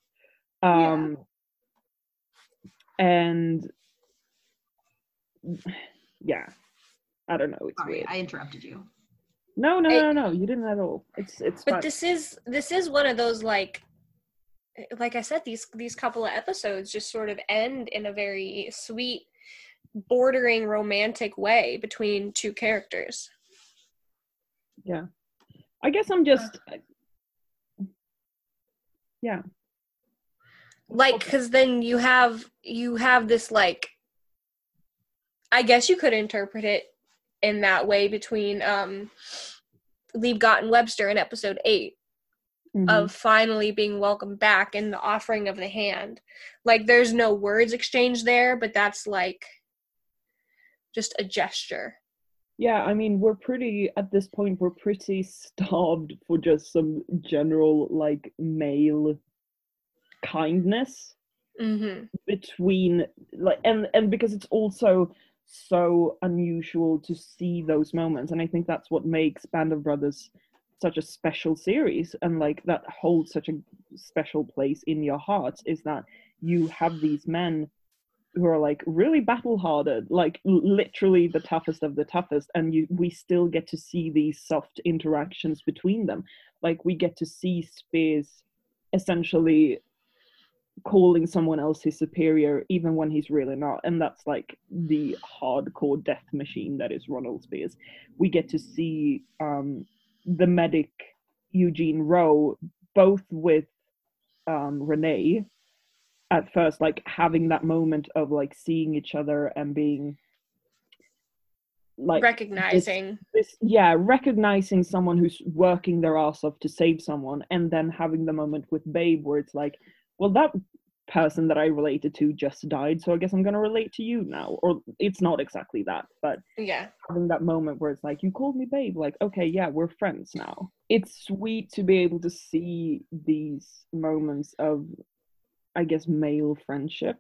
Yeah. Um, And yeah, I don't know. It's Sorry, weird. I interrupted you. No, no, I- no, no. You didn't at all. It's it's but fine. this is this is one of those like like i said these these couple of episodes just sort of end in a very sweet bordering romantic way between two characters yeah I guess I'm just. Yeah. Like Okay. because then you have you have this like i guess you could interpret it in that way between um Liebgott and Webster in episode 8 Mhm. of finally being welcomed back and the offering of the hand. Like there's no words exchanged there, but that's like just a gesture. Yeah, I mean, we're pretty, at this point, we're pretty starved for just some general, like, male kindness Mm-hmm. between, like, and, and because it's also so unusual to see those moments. And I think that's what makes Band of Brothers such a special series and, like, that holds such a special place in your hearts is that you have these men who are like really battle hardened like literally the toughest of the toughest and you we still get to see these soft interactions between them like we get to see spears essentially calling someone else his superior even when he's really not and that's like the hardcore death machine that is ronald spears we get to see um the medic eugene roe both with um renee at first like having that moment of like seeing each other and being like Recognizing. this yeah recognizing someone who's working their ass off to save someone and then having the moment with babe where it's like well that person that i related to just died so i guess i'm going to relate to you now or it's not exactly that but Yeah. having that moment where it's like you called me babe like okay yeah we're friends now it's sweet to be able to see these moments of i guess male friendship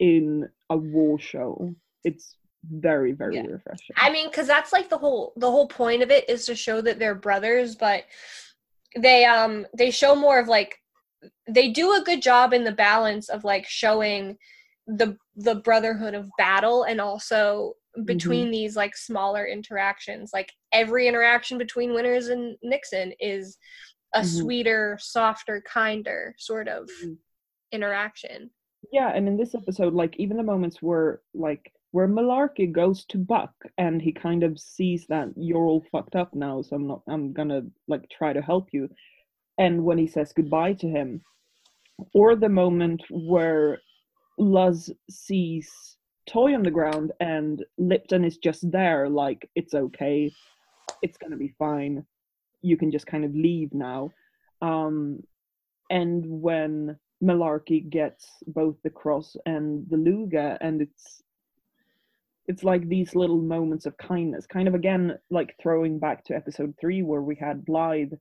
in a war show it's very very Yeah. refreshing I mean, because that's like the whole the whole point of it is to show that they're brothers, but they um they show more of like they do a good job in the balance of like showing the the brotherhood of battle and also between these like smaller interactions like every interaction between winters and nixon is a Mhm. sweeter softer kinder sort of Mhm. interaction yeah and in this episode like even the moments where like where malarkey goes to buck and he kind of sees that you're all fucked up now so i'm not i'm gonna like try to help you and when he says goodbye to him or the moment where luz sees toye on the ground and lipton is just there like it's okay. It's gonna be fine. You can just kind of leave now. Um and when Malarkey gets both the cross and the Luger, and it's it's like these little moments of kindness, kind of again like throwing back to episode three where we had Blythe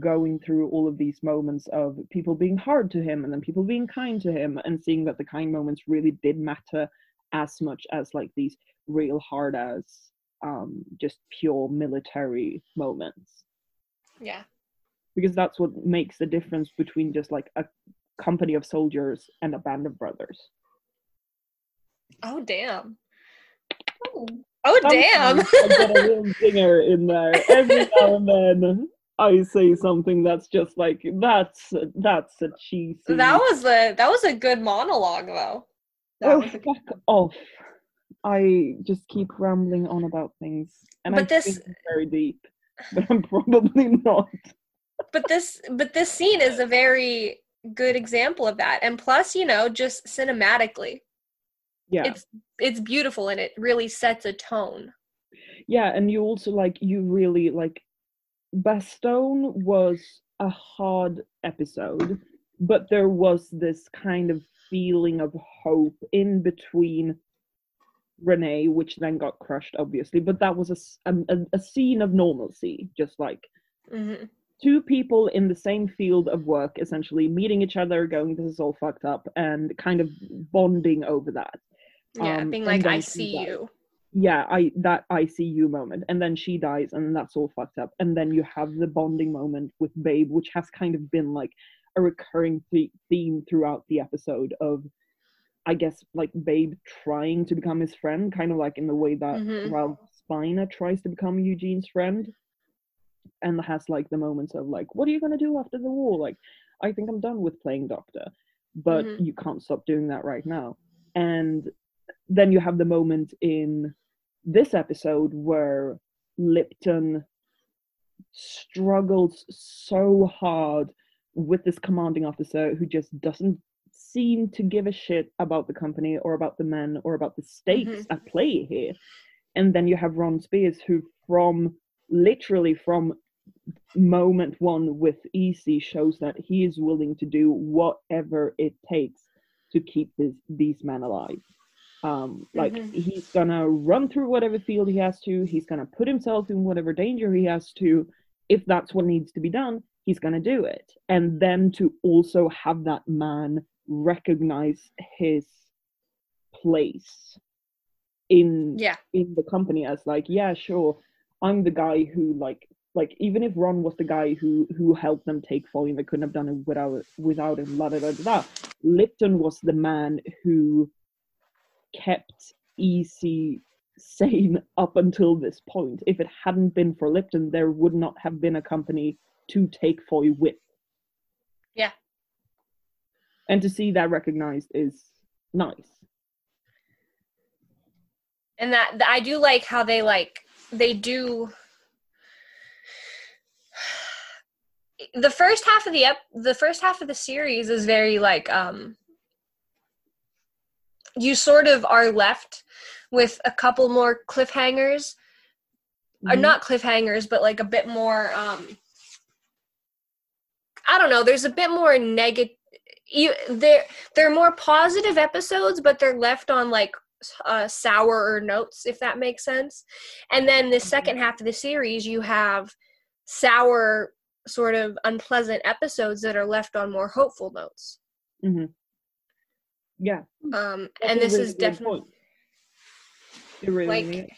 going through all of these moments of people being hard to him and then people being kind to him and seeing that the kind moments really did matter as much as like these real hard as um just pure military moments yeah because that's what makes the difference between just like a company of soldiers and a band of brothers. oh damn oh damn Sometimes I get a little dinger in there every now and then. I say something that's just like that's that's a cheesy. That was a that was a good monologue though. That oh was a fuck off! I just keep rambling on about things, and I But this- think very deep, but I'm probably not. But this but this scene is a very good example of that. And plus, you know, just cinematically, Yeah, it's it's beautiful and it really sets a tone. yeah and you also like you really like bastogne was a hard episode but there was this kind of feeling of hope in between renee which then got crushed obviously but that was a a scene of normalcy just like hmm two people in the same field of work essentially meeting each other going this is all fucked up and kind of bonding over that. Yeah, Um, being like, I see you. Yeah i that i see you moment and then she dies and that's all fucked up and then you have the bonding moment with babe which has kind of been like a recurring th- theme throughout the episode of I guess like Babe trying to become his friend, kind of like in the way that Mhm. Ralph Spina tries to become Eugene's friend, and has like the moments of like, what are you gonna do after the war? Like, I think I'm done with playing doctor, but Mhm. you can't stop doing that right now. And then you have the moment in this episode where Lipton struggles so hard with this commanding officer who just doesn't seem to give a shit about the company or about the men or about the stakes mm-hmm. at play here. And then you have Ron Spears who from literally from moment one with EC shows that he is willing to do whatever it takes to keep this, these men alive. Um, like Mhm. he's gonna run through whatever field he has to. He's gonna put himself in whatever danger he has to. If that's what needs to be done, he's gonna do it. And then to also have that man recognize his place in Yeah. in the company as like, yeah, sure, I'm the guy who like like even if Ron was the guy who who helped them take and they couldn't have done it without without him, blah, blah, blah, blah. Lipton was the man who kept EC sane up until this point. If it hadn't been for Lipton, there would not have been a company to take Foy with. Yeah. And to see that recognized is nice. and that I do like how they like they do the first half of the ep- the first half of the series is very like um you sort of are left with a couple more cliffhangers or Mhm. not cliffhangers but like a bit more um I don't know there's a bit more negative you they're they're more positive episodes but they're left on like uh, sour notes, if that makes sense. And then the second half of the series, you have sour, sort of unpleasant episodes that are left on more hopeful notes. Mhm. Yeah. Um, that's and this really is definitely really like- is.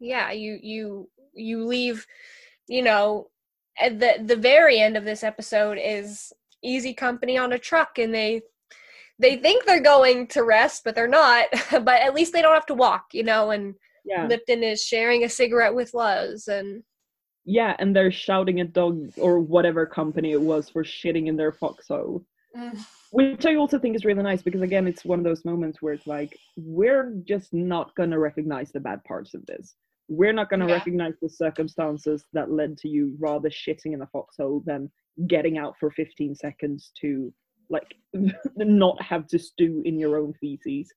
yeah you you you leave you know at the the very end of this episode is easy company on a truck and they they think they're going to rest but they're not but at least they don't have to walk you know and Yeah. lipton is sharing a cigarette with luz and Yeah, and they're shouting at Dog or whatever company it was for shitting in their foxhole. Which I also think is really nice because again it's one of those moments where it's like we're just not gonna recognize the bad parts of this. We're not gonna Yeah. recognize the circumstances that led to you rather shitting in the foxhole than getting out for 15 seconds to like not have to stew in your own feces.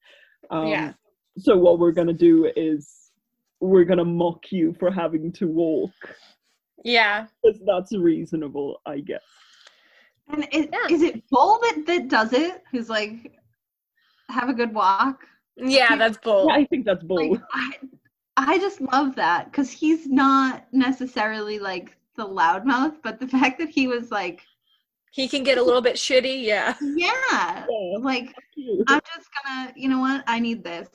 Um, Yeah. So what we're gonna do is we're gonna mock you for having to walk. yeah 'Cause that's reasonable, I guess. And is, Yeah. is it Bull that, that does it? Who's like, have a good walk? yeah that's bull Yeah, I think that's bull. Like, I, I just love that because he's not necessarily like the loudmouth, but the fact that he was like, he can get a little bit shitty yeah yeah, Yeah, like. I'm just gonna, you know what? I need this.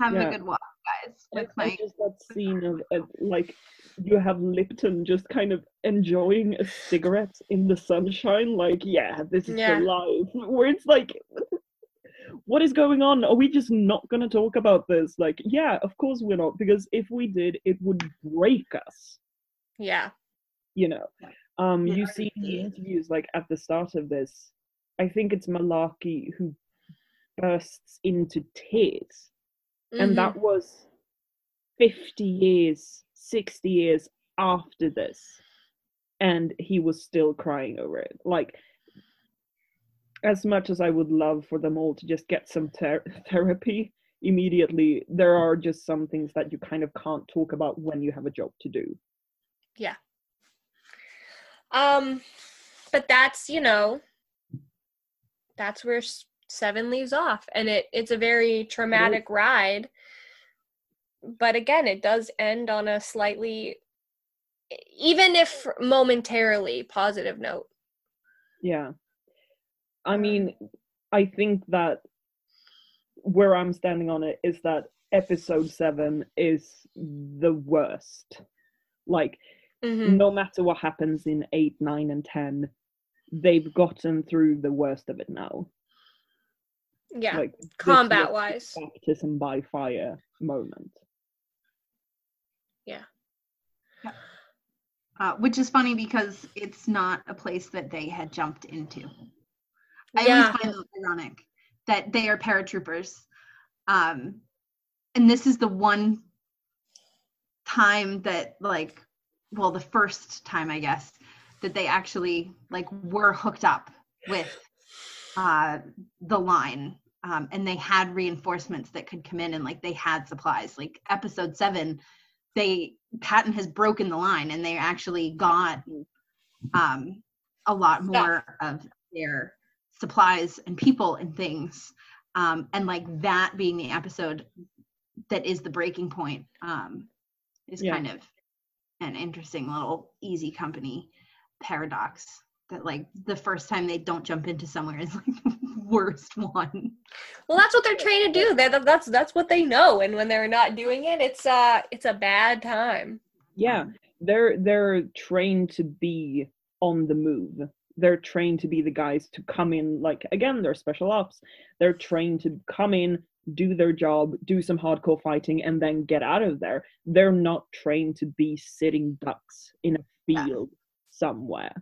Have Yeah. a good walk, guys. With I my just that scene of, of like you have Lipton just kind of enjoying a cigarette in the sunshine, like yeah, this is Yeah. the life. Where it's like, what is going on? Are we just not going to talk about this? Like, yeah, of course we're not, because if we did, it would break us. yeah You know, um, Yeah, you see the interviews like at the start of this, I think it's Malarkey who bursts into tears and Mhm. that was 50 years 60 years after this and he was still crying over it like as much as i would love for them all to just get some ther- therapy immediately there are just some things that you kind of can't talk about when you have a job to do Yeah. Um, but that's you know, that's where Seven leaves off, and it it's a very traumatic ride. But again, it does end on a slightly, even if momentarily positive note. yeah i mean i think that where i'm standing on it is that episode 7 is the worst like Mhm. no matter what happens in 8 9 and 10 they've gotten through the worst of it now Yeah. Like combat wise baptism by fire moment. Uh, which is funny because it's not a place that they had jumped into. I Yeah. always find it ironic that they are paratroopers. Um, and this is the one time that, like, well, the first time, I guess, that they actually, like, were hooked up with uh, the line. Um, and they had reinforcements that could come in and, like, they had supplies. Like, episode seven, they, Patton has broken the line and they actually got um, a lot more of their supplies and people and things um, and like that being the episode that is the breaking point um, is Yeah. kind of an interesting little easy company paradox that like the first time they don't jump into somewhere is like the worst one Well, that's what they're trained to do. They're, that- that's that's what they know, and when they're not doing it, it's uh it's a bad time. Yeah, they're they're trained to be on the move. They're trained to be the guys to come in. Like again, they're special ops. They're trained to come in, do their job, do some hardcore fighting, and then get out of there. They're not trained to be sitting ducks in a Yeah. field somewhere.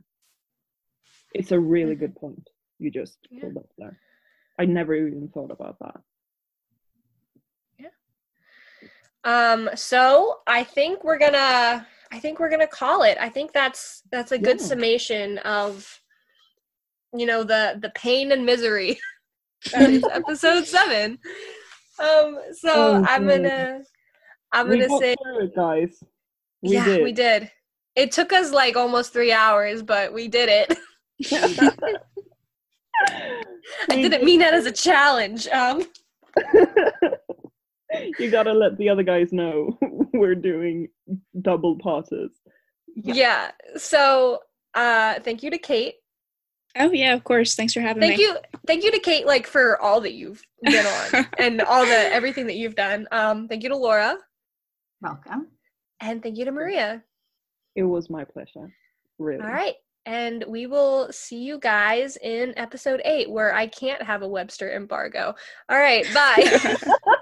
It's a really Mhm. good point you just Yeah. pulled up there. I never even thought about that. Yeah. Um, so I think we're gonna I think we're gonna call it. I think that's that's a good Yeah. summation of you know the the pain and misery that is episode seven. Um, so Oh, I'm gonna I'm we gonna say it, guys. We yeah, did. we did. It took us like almost three hours, but we did it. I didn't mean that as a challenge. Um, you gotta let the other guys know we're doing double parters. Yeah. yeah. So uh, thank you to Kate. Oh yeah, of course. Thanks for having Thank me. Thank you, thank you to Kate, like for all that you've been on and all the everything that you've done. Um, thank you to Laura welcome and thank you to Maria. It was my pleasure. Really. All right. And we will see you guys in episode eight, where I can't have a Webster embargo. All right. Bye.